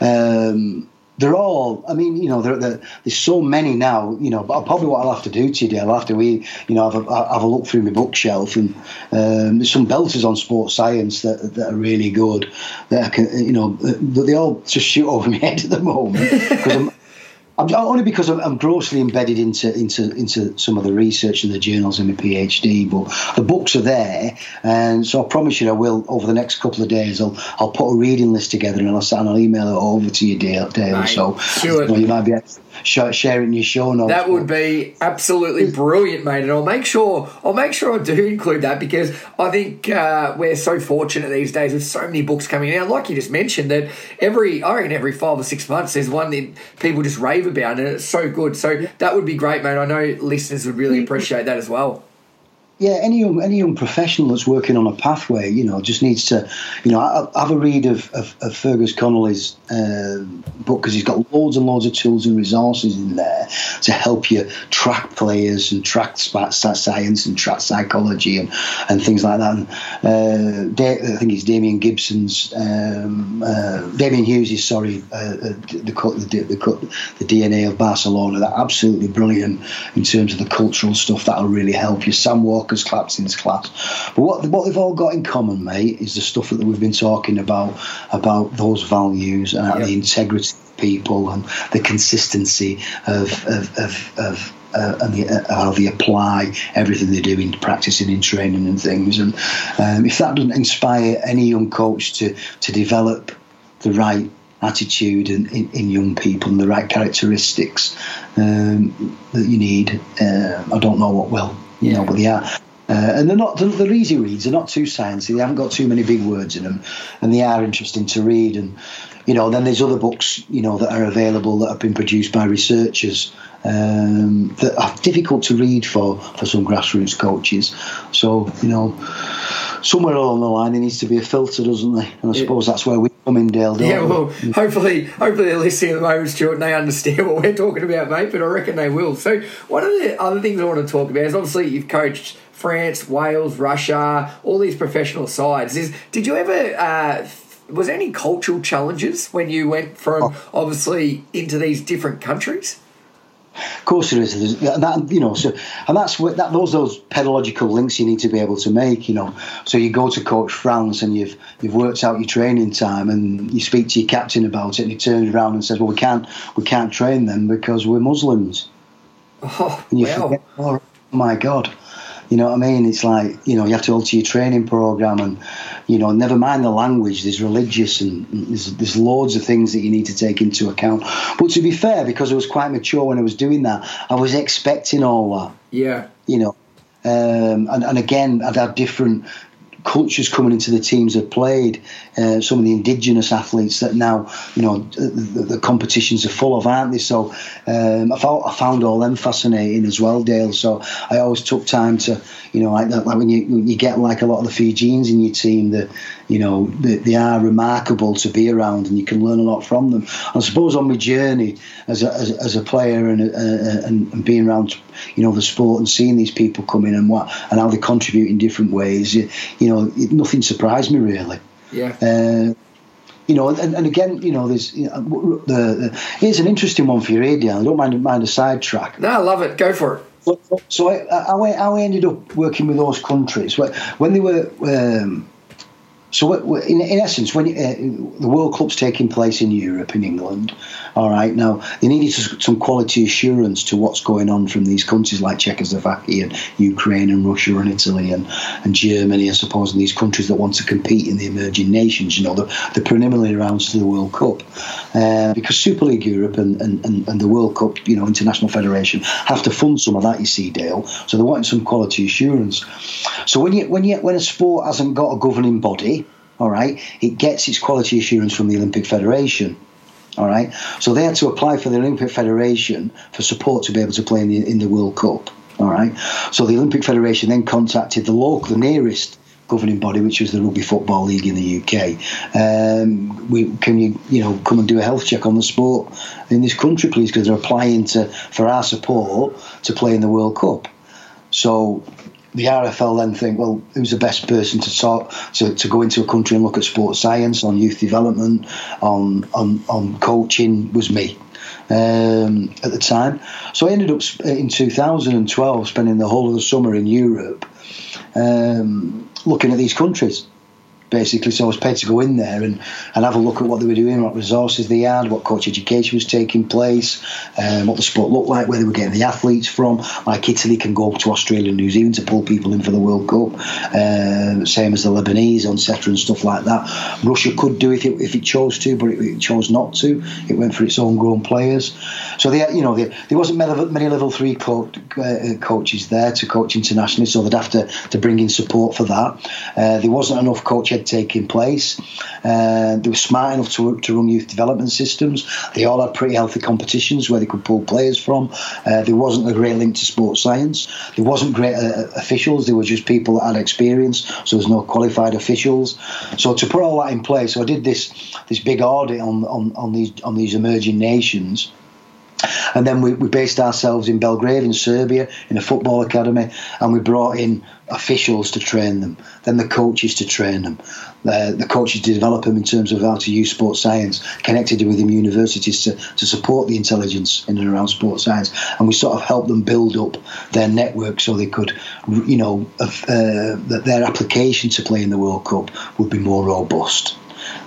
Um, they're all. I mean, you know, they're, they're, there's so many now. You know, but probably what I'll have to do today, I'll have to we, you know, have a, have a look through my bookshelf, and um, there's some belters on sports science that, that are really good. That I can, you know, they all just shoot over my head at the moment because I'm, Oh, only because I'm, I'm, grossly embedded into, into into some of the research and the journals in my PhD. But the books are there, and so I promise you, I will over the next couple of days. I'll I'll put a reading list together and I'll, and I'll email it over to you, Dale. Dale right. So sure. you, know, you might be sharing your show notes. That would be absolutely brilliant, mate. And I'll make sure I'll make sure I do include that because I think uh, we're so fortunate these days with so many books coming out. Like you just mentioned, that every I reckon every five or six months there's one that people just rave about, and it's so good. So that would be great, mate. I know listeners would really appreciate that as well. Yeah, any young any young professional that's working on a pathway, you know, just needs to, you know, have a read of, of, of Fergus Connolly's uh, book because he's got loads and loads of tools and resources in there to help you track players and track science and track psychology and, and things like that. And, uh, I think it's Damien Gibson's, um, uh, Damian Hughes' sorry, uh, uh, the, the, the, the DNA of Barcelona. That absolutely brilliant in terms of the cultural stuff that'll really help you. Sam Walker Walker's Captain's class. But what what they've all got in common, mate, is the stuff that we've been talking about about those values and the integrity of people and the consistency of of of, of uh, and the, uh, how they apply everything they do in practicing in training and things. And um, if that doesn't inspire any young coach to to develop the right attitude in, in, in young people and the right characteristics um, that you need, uh, I don't know what will you know, but they are. Uh, and they're not they're, easy reads. They're not too sciencey. They haven't got too many big words in them, and they are interesting to read. And you know, then there's other books you know that are available that have been produced by researchers um, that are difficult to read for for some grassroots coaches. So you know, somewhere along the line there needs to be a filter, doesn't there? And I suppose that's where we come in, Dale. yeah, well, hopefully, hopefully they're listening at the moment, Stuart, and they understand what we're talking about, mate. But I reckon they will. So one of the other things I want to talk about is obviously you've coached France, Wales, Russia, all these professional sides. Is did you ever? Uh, was there any cultural challenges when you went from oh. obviously into these different countries? Of course, there is. that, you know, so and that's what that those those pedagogical links you need to be able to make. You know, so you go to coach France and you've you've worked out your training time, and you speak to your captain about it, and he turns around and says, "Well, we can't we can't train them because we're Muslims." Oh, and you well. forget, oh my God. You know what I mean? It's like you know you have to alter your training program, and you know never mind the language. There's religious and there's, there's loads of things that you need to take into account. But to be fair, because I was quite mature when I was doing that, I was expecting all that. Yeah. You know, um, and, and again, I'd have different cultures coming into the teams have played. Uh, some of the indigenous athletes that now, you know, the, the competitions are full of, aren't they? So um, I, found, I found all them fascinating as well, Dale. So I always took time to, you know, like, like when you when you get like a lot of the Fijians in your team that, you know, they, they, are remarkable to be around and you can learn a lot from them. I suppose on my journey as a, as, as a player and, uh, and, and being around, you know, the sport and seeing these people come in and what and how they contribute in different ways, you, you know, it, nothing surprised me really. Yeah. Uh, you know, and, and again, you know, there's you know, the, the, here's an interesting one for you, Adrian. I don't mind mind a sidetrack. No, I love it. Go for it. So, so I, I, I ended up working with those countries when they were. Um, so, in, in essence, when uh, the World Cup's taking place in Europe, in England, all right, now they needed some quality assurance to what's going on from these countries like Czechoslovakia and Ukraine and Russia and Italy and, and Germany, I suppose, and these countries that want to compete in the emerging nations, you know, the, the preliminary rounds to the World Cup. Uh, because Super League Europe and, and, and, and the World Cup, you know, International Federation have to fund some of that, you see, Dale. So they wanted some quality assurance. So when you when you when a sport hasn't got a governing body, all right, it gets its quality assurance from the Olympic Federation. All right, so they had to apply for the Olympic Federation for support to be able to play in the in the World Cup. All right, so the Olympic Federation then contacted the local, the nearest governing body, which was the Rugby Football League in the UK. Um, we, can you, you know, come and do a health check on the sport in this country, please? Because they're applying to for our support to play in the World Cup. So the RFL then think, well, who's the best person to talk to, to go into a country and look at sports science, on youth development, on on, on coaching was me. Um, at the time, so I ended up in 2012 spending the whole of the summer in Europe, um, looking at these countries basically. So I was paid to go in there and, and have a look at what they were doing, what resources they had, what coach education was taking place, um, what the sport looked like, where they were getting the athletes from. Like Italy can go to Australia and New Zealand to pull people in for the World Cup, um, same as the Lebanese SETA and stuff like that. Russia could do it if it, if it chose to, but it, it, chose not to. It went for its own grown players. So they, you know, they, there wasn't many level three co- uh, coaches there to coach internationally, so they'd have to, to bring in support for that. Uh, there wasn't enough coach had taken place. Uh, they were smart enough to, to run youth development systems. They all had pretty healthy competitions where they could pull players from. Uh, there wasn't a great link to sports science. There wasn't great uh, officials. There were just people that had experience. So there's no qualified officials. So to put all that in place, so I did this this big audit on on, on these on these emerging nations and then we, we based ourselves in Belgrade, in Serbia, in a football academy, and we brought in officials to train them, then the coaches to train them, uh, the coaches to develop them in terms of how to use sports science, connected with them universities to, to support the intelligence in and around sports science. And we sort of helped them build up their network so they could, you know, uh, that their application to play in the World Cup would be more robust.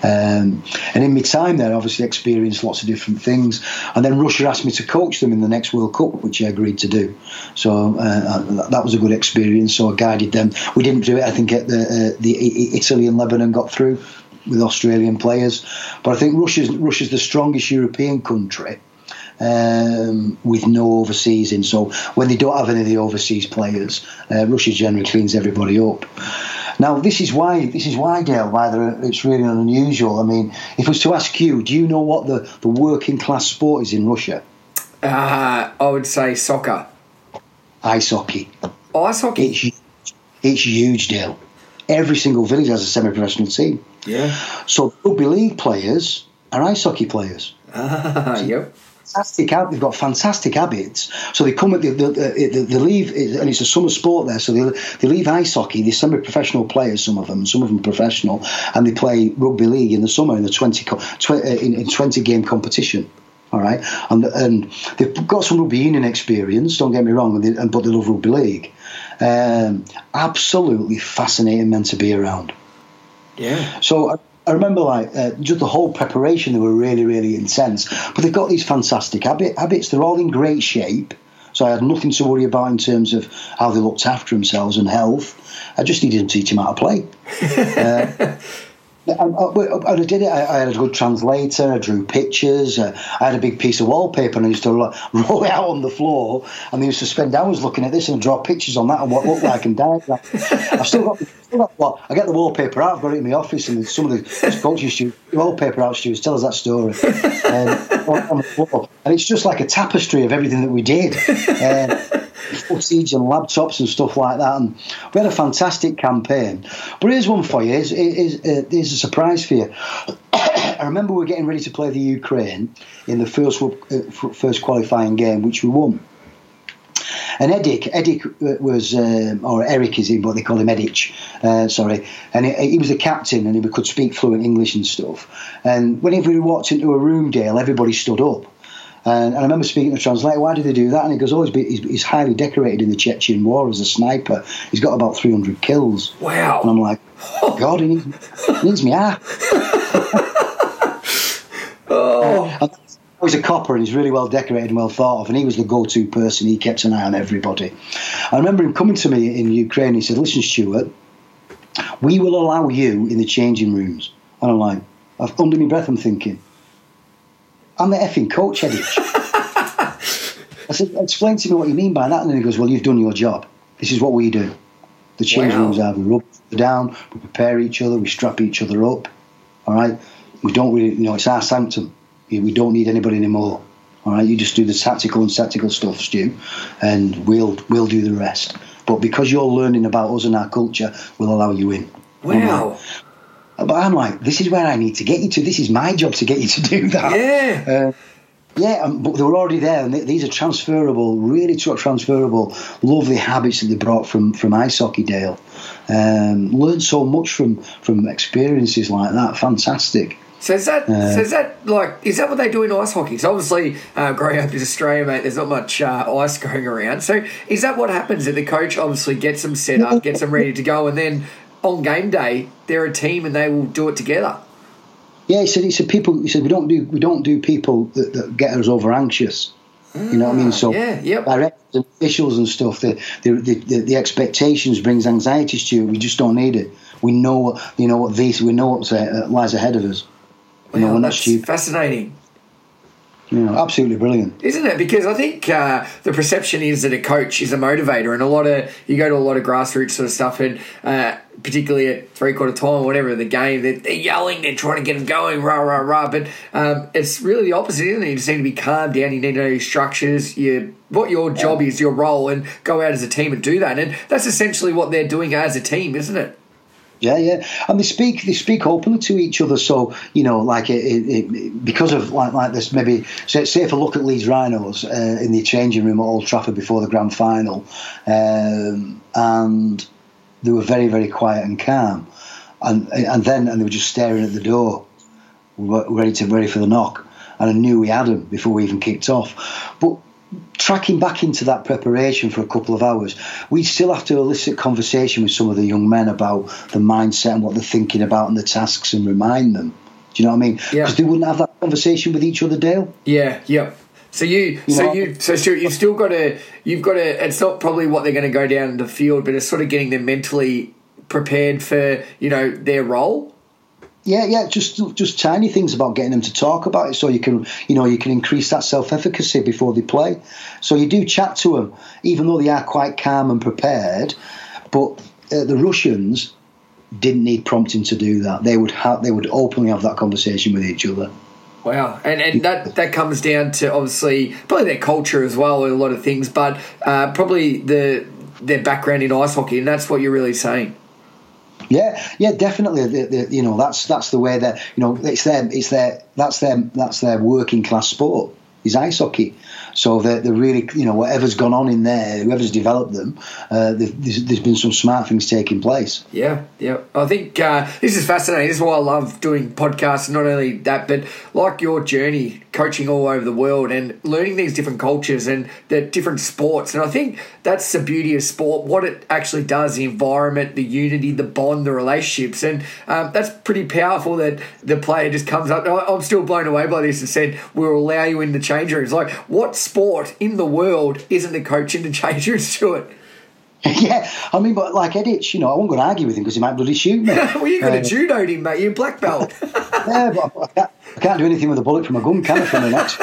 Um, and in my time there, I obviously experienced lots of different things. And then Russia asked me to coach them in the next World Cup, which I agreed to do. So uh, uh that was a good experience. So I guided them. We didn't do it, I think, at the, uh, the Italy and Lebanon got through with Australian players. But I think Russia's Russia's the strongest European country. Um, with no overseas in. So when they don't have any of the overseas players, uh, Russia generally cleans everybody up. Now, this is why this is why Dale, why it's really unusual. I mean, if I was to ask you, do you know what the, the working class sport is in Russia? Uh, I would say soccer. Ice hockey. Ice hockey. It's, it's huge, Dale. Every single village has a semi-professional team. Yeah. So rugby league players are ice hockey players. Ah, yep fantastic. They've got fantastic habits. So they come at the the, leave, and it's a summer sport there. So they, they leave ice hockey. They're semi-professional players, some of them, some of them professional, and they play rugby league in the summer in the 20, 20 uh, in, in 20 game competition. All right, and and they've got some rugby union experience. Don't get me wrong, they, but they love rugby league. Um, absolutely fascinating men to be around. Yeah. So I remember like uh, just the whole preparation. They were really, really intense. But they've got these fantastic habit, habits. They're all in great shape. So I had nothing to worry about in terms of how they looked after themselves and health. I just needed to teach them how to play. uh, and, I did it. I, had a good translator. I drew pictures. Uh, I had a big piece of wallpaper, and I used to roll it out on the floor. And they used to spend hours looking at this and draw pictures on that and what looked like and diagram. I've still got, still got well, I get the wallpaper out. I've got it in my office, and some of the coaches do wallpaper out students tell us that story. Um, on, on the floor, and it's just like a tapestry of everything that we did. Um, footage and laptops and stuff like that. And we had a fantastic campaign. But here's one for you. Here's, here's, uh, here's a surprise for you. I remember we were getting ready to play the Ukraine in the first uh, first qualifying game, which we won. And Edic, Edik uh, was, um, or Eric is in, but they call him Edic, uh, sorry. And he, he, was the captain and he could speak fluent English and stuff. And whenever we walked into a room, Dale, everybody stood up. And, and, I remember speaking to the translator, why did they do that? And he goes, oh, he's, he's, he's, highly decorated in the Chechen war as a sniper. He's got about 300 kills. Wow. And I'm like, oh, God, he needs, he needs me ah. oh. he's a copper and he's really well decorated and well thought of, and he was the go-to person. He kept an eye on everybody. I remember him coming to me in Ukraine. He said, "Listen, Stuart, we will allow you in the changing rooms." And I'm like, under my breath, I'm thinking, I'm the effing coach, Eddie. I said, explain to me what you mean by that. And then he goes, well, you've done your job. This is what we do. The change wow. rooms are we rub down, we prepare each other, we strap each other up. All right? We don't really, you know, it's our sanctum. We don't need anybody anymore. All right? You just do the tactical and tactical stuff, Stu, and we'll we'll do the rest. But because you're learning about us and our culture, we'll allow you in. Wow. But I'm like, this is where I need to get you to. This is my job to get you to do that. Yeah. Uh, yeah, um, but they were already there, and they, these are transferable, really transferable, lovely habits that they brought from from ice hockey, Dale. Um, learned so much from from experiences like that. Fantastic. So is that uh, so is that like is that what they do in ice hockey? So obviously, uh, growing up in Australia, mate, there's not much uh, ice going around. So is that what happens? That the coach obviously gets them set up, gets them ready to go, and then on game day, they're a team and they will do it together. Yeah, he said. He said people. He said we don't do we don't do people that, that get us over anxious. You know what I mean? So ah, yeah, yep. directors and officials and stuff, the the, the, the expectations brings anxieties to you. We just don't need it. We know what you know what these we know what uh, lies ahead of us. You know, that's fascinating. Yeah, absolutely brilliant, isn't it? Because I think uh, the perception is that a coach is a motivator, and a lot of you go to a lot of grassroots sort of stuff, and uh, particularly at three quarter time or whatever the game, they're, they're, yelling, they're trying to get them going, rah rah rah. But um, it's really the opposite, isn't it? You just need to be calm down. You need to know your structures, you what your job is, your role, and go out as a team and do that. And that's essentially what they're doing as a team, isn't it? Yeah, yeah, and they speak they speak openly to each other. So you know, like it, it, it, because of like like this, maybe say, say if I look at Leeds Rhinos uh, in the changing room at Old Trafford before the grand final, um, and they were very very quiet and calm, and and then and they were just staring at the door, ready to ready for the knock, and I knew we had them before we even kicked off, but tracking back into that preparation for a couple of hours, we still have to elicit conversation with some of the young men about the mindset and what they're thinking about and the tasks and remind them. Do you know what I mean? Yeah. Because they wouldn't have that conversation with each other, Dale. Yeah, yeah. So you, you so know, you, so Stuart, you've still got to, you've got to. It's not probably what they're going to go down in the field, but it's sort of getting them mentally prepared for you know their role. Yeah, yeah, just just tiny things about getting them to talk about it, so you can you know you can increase that self efficacy before they play. So you do chat to them, even though they are quite calm and prepared. But uh, the Russians didn't need prompting to do that. They would have they would openly have that conversation with each other. Wow, and and that that comes down to obviously probably their culture as well, and a lot of things, but uh, probably the their background in ice hockey, and that's what you're really saying. Yeah, yeah, definitely. The, the, you know, that's that's the way that you know it's their it's their that's their that's their working class sport is ice hockey. So they're, they're really, you know, whatever's gone on in there, whoever's developed them, uh, there's, there's been some smart things taking place. Yeah, yeah. I think uh, this is fascinating. This is why I love doing podcasts. Not only that, but like your journey, coaching all over the world and learning these different cultures and the different sports. And I think that's the beauty of sport. What it actually does, the environment, the unity, the bond, the relationships, and um, that's pretty powerful. That the player just comes up. I'm still blown away by this and said we'll allow you in the change rooms. Like what sport in the world isn't the coach in the change to it? yeah, I mean, but like Edich, you know, I won't go and argue with him because he might bloody shoot me. well, you uh, to judo him, mate. You're black belt. yeah, but I can't, I can't, do anything with a bullet from a gun, can I? From the next.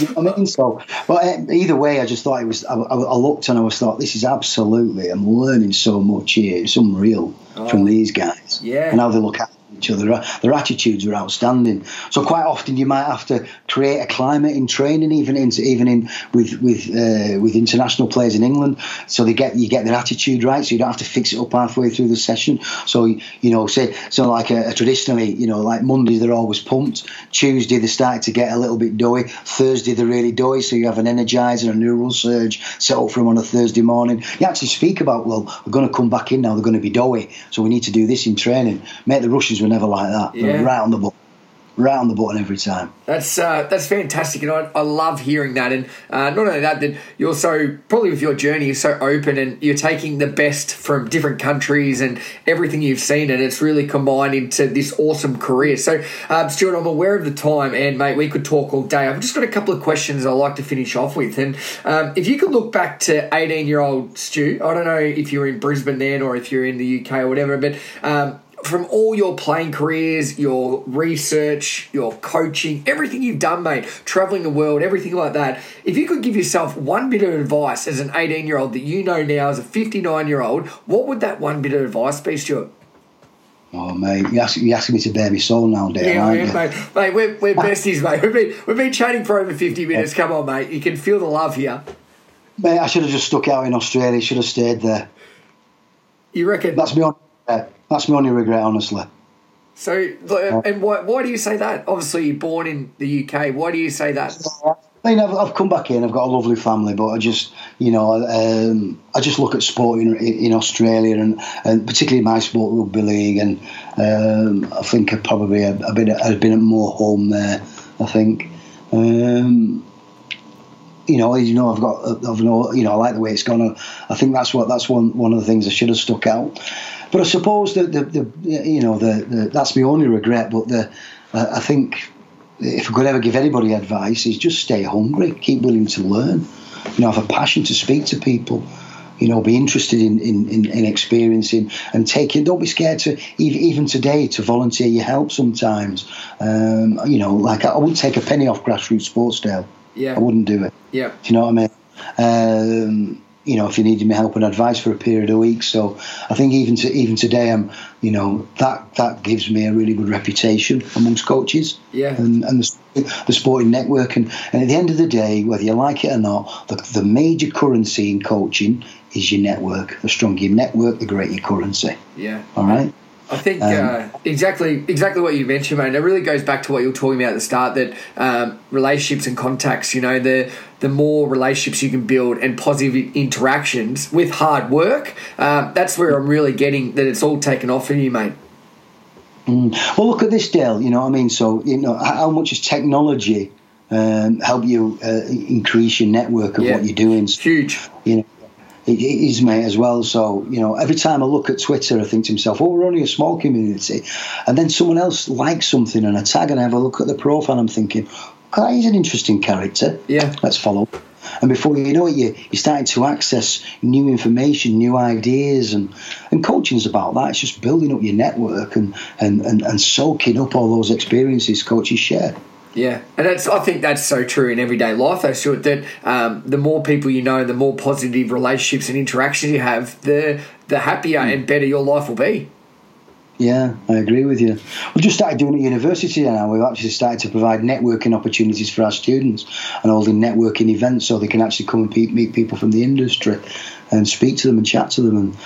you know what I mean? So, but uh, either way, I just thought it was. I, I, looked and I was thought, this is absolutely. I'm learning so much here. It's unreal oh, from these guys. Yeah. And how they look at each other. Their attitudes were outstanding. So quite often you might have to create a climate in training, even in even in with with uh, with international players in England, so they get you get their attitude right. So you don't have to fix it up halfway through the session. So you know, say so like a, a traditionally, you know, like Monday they're always pumped. Tuesday they start to get a little bit doughy. Thursday they're really doughy. So you have an energizer, a neural surge set up for them on a Thursday morning. You actually speak about well, we're going to come back in now. They're going to be doughy, so we need to do this in training. Make the Russians were never like that. Yeah. Right on the ball right on the button every time. That's uh, that's fantastic, and I, I love hearing that. And uh, not only that, that you're so probably with your journey, you're so open, and you're taking the best from different countries and everything you've seen, and it's really combined into this awesome career. So, um, Stuart, I'm aware of the time, and mate, we could talk all day. I've just got a couple of questions I'd like to finish off with, and um, if you could look back to 18 year old Stu, I don't know if you're in Brisbane then or if you're in the UK or whatever, but um, from all your playing careers, your research, your coaching, everything you've done, mate, traveling the world, everything like that, if you could give yourself one bit of advice as an 18 year old that you know now as a 59 year old, what would that one bit of advice be, Stuart? Oh mate, you're asking, you're asking me to bare my soul now, Dan. Yeah, yeah mate. Mate, we're, we're besties, mate. We've been we've been chatting for over fifty minutes. Come on, mate. You can feel the love here. Mate, I should have just stuck out in Australia. Should have stayed there. You reckon? That's me on. That's my only regret, honestly. So, and why, why do you say that? Obviously, you're born in the UK. Why do you say that? I mean, I've, I've come back in. I've got a lovely family, but I just, you know, um, I just look at sport in, in Australia and, and particularly my sport, rugby league, and um, I think I probably I've been I've been at more home there. I think. Um, you know, you know, I've got, I've know, you know, I like the way it's gone. I think that's what that's one one of the things I should have stuck out. But I suppose that the, the you know the, the, that's my only regret. But the uh, I think if I could ever give anybody advice, is just stay hungry, keep willing to learn. You know, have a passion to speak to people. you know, be interested in, in, in, in experiencing and taking. Don't be scared to even even today to volunteer your help. Sometimes, um, you know, like I wouldn't take a penny off grassroots sports, Dale. Yeah. I wouldn't do it. Yeah. Do you know what I mean? Um, you know, if you needed me help and advice for a period of weeks. So I think even to even today, I'm, you know, that that gives me a really good reputation amongst coaches. Yeah. And, and the, the sporting network, and, and at the end of the day, whether you like it or not, the, the major currency in coaching is your network. The stronger your network, the greater your currency. Yeah. All right. I think uh, exactly exactly what you mentioned, mate. It really goes back to what you were talking about at the start that um, relationships and contacts. You know, the the more relationships you can build and positive interactions with hard work, um, that's where I'm really getting that it's all taken off for you, mate. Mm. Well, look at this, Dale. You know what I mean? So, you know, how much has technology um, help you uh, increase your network of Yeah. what you're doing? Huge. You know, it, it is, mate, as well. So, you know, every time I look at Twitter, I think to myself, oh, we're only a small community. And then someone else likes something and a tag, and I have a look at the profile, I'm thinking, okay, he's an interesting character. Yeah. Let's follow. And before you know it, you, you're starting to access new information, new ideas, and, and coaching is about that. It's just building up your network and, and, and, and soaking up all those experiences coaches share. Yeah, and that's I think that's so true in everyday life. Though, Stuart, that um, the more people you know, the more positive relationships and interactions you have, the the happier and better your life will be. Yeah, I agree with you. We've just started doing it at university now. We've actually started to provide networking opportunities for our students and holding networking events so they can actually come and pe- meet people from the industry and speak to them and chat to them. And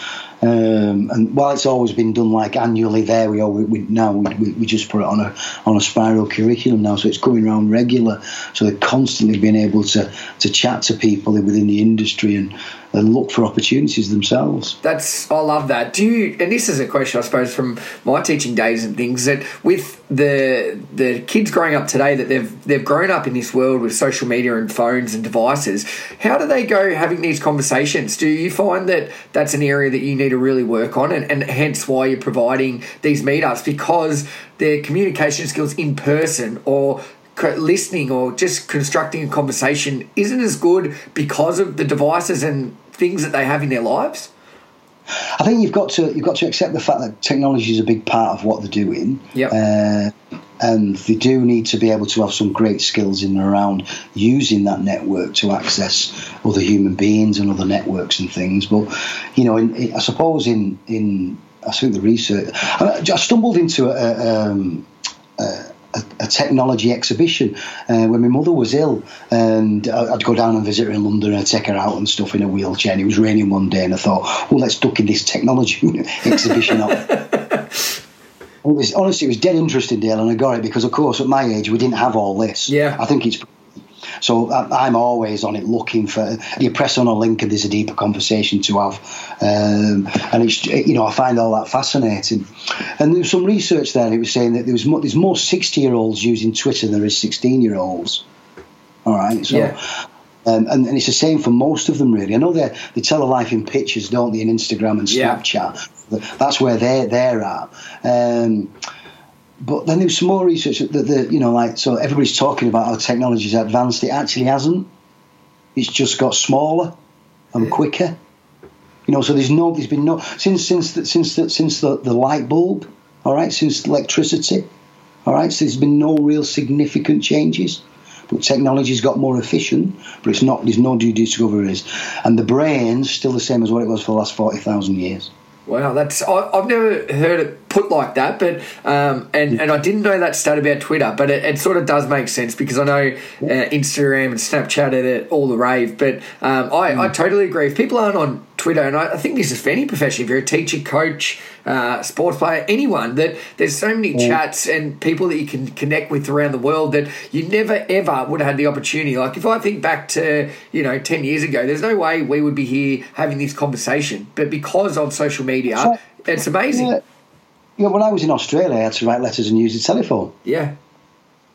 um, and while it's always been done like annually there, we, all, we, we now we, we, we just put it on a on a spiral curriculum now, so it's coming around regular. So they're constantly being able to to chat to people within the industry and, and look for opportunities themselves. That's I love that. Do you? And this is a question I suppose from my teaching days and things that with the the kids growing up today that they've they've grown up in this world with social media and phones and devices. How do they go having these conversations? Do you find that that's an area that you need to really work on, and, and hence why you're providing these meetups because their communication skills in person or listening or just constructing a conversation isn't as good because of the devices and things that they have in their lives. I think you've got to you've got to accept the fact that technology is a big part of what they're doing. Yep. Uh, and they do need to be able to have some great skills in and around using that network to access other human beings and other networks and things. But you know, in, in, I suppose in in I think the research, I, I stumbled into a. Um, a a, technology exhibition uh, when my mother was ill, and I'd go down and visit her in London and I'd take her out and stuff in a wheelchair. And it was raining one day, and I thought, well, let's duck in this technology exhibition." It was honestly, it was dead interesting, Dale, and I got it because, of course, at my age, we didn't have all this. Yeah. I think it's so I- I'm always on it looking for. You press on a link and there's a deeper conversation to have, um, and it's you know I find all that fascinating. And there was some research there. It was saying that there was more, there's more 60 year olds using Twitter than there is 16 year olds. All right, so. Yeah. Um, and, and it's the same for most of them, really. I know they they tell a life in pictures, don't they, in Instagram and Snapchat. Yeah. That's where they're they're at. Um, but then there's some more research that the you know like so everybody's talking about how technology's advanced. It actually hasn't. It's just got smaller and quicker. You know, so there's no there's been no since since the, since the, since the, the light bulb. All right, since electricity. All right, so there's been no real significant changes. But technology's got more efficient, but it's not. There's no new discoveries, and the brain's still the same as what it was for the last forty thousand years. Wow, that's I, I've never heard it put like that, but um, and and I didn't know that stat about Twitter, but it, it sort of does make sense because I know uh, Instagram and Snapchat are all the rave, but um, I, I totally agree. If people aren't on Twitter, and I, I think this is for any profession, if you're a teacher, coach, uh, sports player, anyone, that there's so many chats and people that you can connect with around the world that you never ever would have had the opportunity. Like if I think back to you know ten years ago, there's no way we would be here having this conversation, but because of social media, So- it's amazing. Yeah. Yeah, when I was in Australia, I had to write letters and use the telephone. Yeah,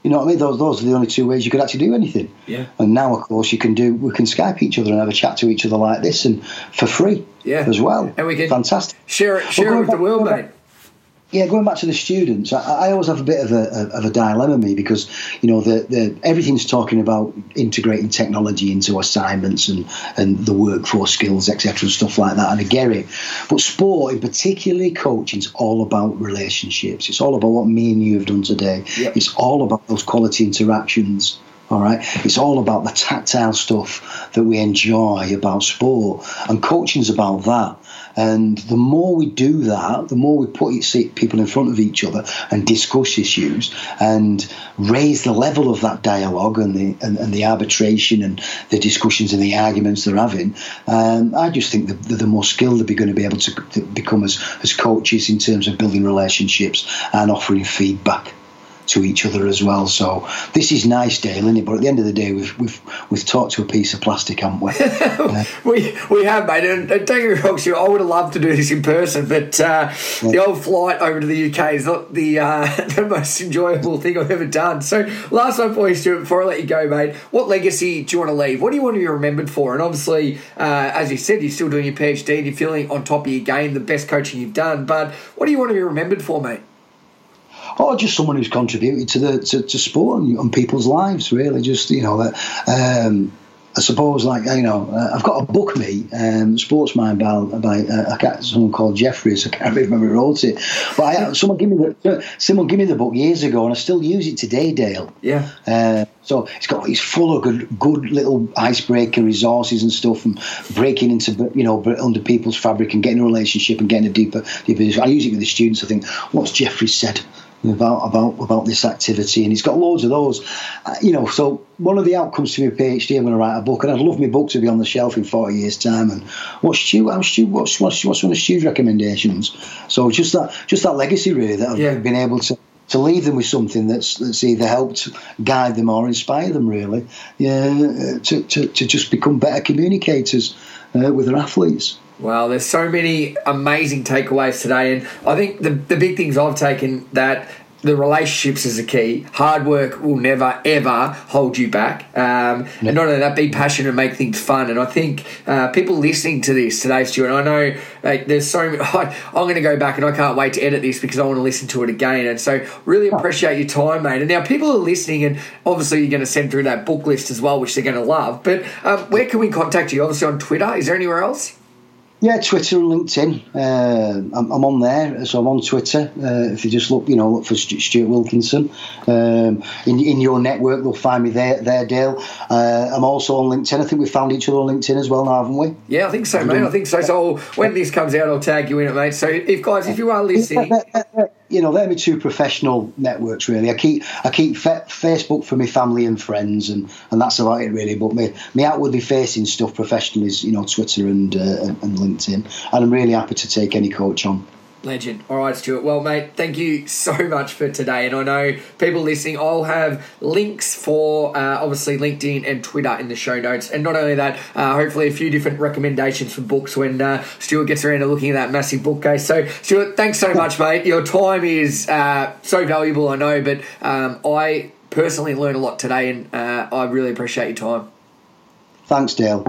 You know what I mean? Those, those are the only two ways you could actually do anything. Yeah. And now, of course, you can do. We can Skype each other and have a chat to each other like this, and for free. Yeah. As well. And we can- Fantastic. share it, share it with the world, mate. Yeah, going back to the students, I, I always have a bit of a, of a dilemma me because you know the, the everything's talking about integrating technology into assignments and and the workforce skills, etc., and stuff like that. And I get it, but sport, and particularly coaching, is all about relationships. It's all about what me and you have done today. Yep. It's all about those quality interactions. All right, it's all about the tactile stuff that we enjoy about sport, and coaching's about that. And the more we do that, the more we put people in front of each other and discuss issues and raise the level of that dialogue and the and, and the arbitration and the discussions and the arguments they're having. Um, I just think that the more skilled they're going to be able to, to become as, as coaches in terms of building relationships and offering feedback to each other as well. So this is nice, Dale, isn't it? But at the end of the day, we've we've we've talked to a piece of plastic, haven't we? uh, we we have, mate. And, and don't get me wrong, Stu, I would have loved to do this in person, but uh, yeah. the old flight over to the UK is not the uh, the most enjoyable thing I've ever done. So last one for you, Stuart, before I let you go, mate. What legacy do you want to leave? What do you want to be remembered for? And obviously, uh, as you said, you're still doing your PhD and you're feeling on top of your game, the best coaching you've done. But what do you want to be remembered for, mate? Or just someone who's contributed to the to, to sport and, and, people's lives. Really, just you know that. Um, I suppose, like you know, uh, I've got a book, me, um, Sports Mind by, by uh, someone called Jeffries. I can't remember who wrote it, but I, someone gave me the someone gave me the book years ago, and I still use it today, Dale. Yeah. Uh, so it's got it's full of good good little icebreaker resources and stuff, and breaking into you know under people's fabric and getting a relationship and getting a deeper deeper. I use it with the students. I think what's Jeffries said about about about this activity, and he's got loads of those. Uh, you know, so one of the outcomes to my PhD, I'm going to write a book, and I'd love my book to be on the shelf in 40 years' time. And what's Stu? How's Stu? What's, what's what's one of Stu's recommendations? So just that just that legacy, really, that I've yeah. been able to. To leave them with something that's that's either helped guide them or inspire them, really, yeah, to, to, to just become better communicators uh, with their athletes. Well, there's so many amazing takeaways today, and I think the the big things I've taken that the relationships is a key. Hard work will never ever hold you back. Um, And not only that, be passionate and make things fun. And I think uh, people listening to this today, Stuart, I know like, there's so many. I, I'm going to go back and I can't wait to edit this because I want to listen to it again. And so, really appreciate your time, mate. And now people are listening, and obviously you're going to send through that book list as well, which they're going to love. But um, where can we contact you? Obviously on Twitter. Is there anywhere else? Yeah, Twitter and LinkedIn. Uh, I'm, I'm, on there, so I'm on Twitter. Uh, if you just look, you know, look for Stuart Wilkinson um, in, in your network, they'll find me there, there Dale. Uh, I'm also on LinkedIn. I think we found each other on LinkedIn as well, now, haven't we? Yeah, I think so, mate. I think so. So when this comes out, I'll tag you in it, mate. So if guys, if you are listening you know, they're my two professional networks really. I keep I keep fe- Facebook for my family and friends, and, and that's about it really. But me me outwardly facing stuff professionally is you know Twitter and uh, and LinkedIn, and I'm really happy to take any coach on. Legend. All right, Stuart. Well, mate, thank you so much for today. And I know people listening, I'll have links for uh, obviously LinkedIn and Twitter in the show notes. And not only that, uh, hopefully a few different recommendations for books when uh, Stuart gets around to looking at that massive bookcase. So, Stuart, thanks so much, mate. Your time is uh, so valuable, I know, but um, I personally learned a lot today and uh, I really appreciate your time. Thanks, Dale.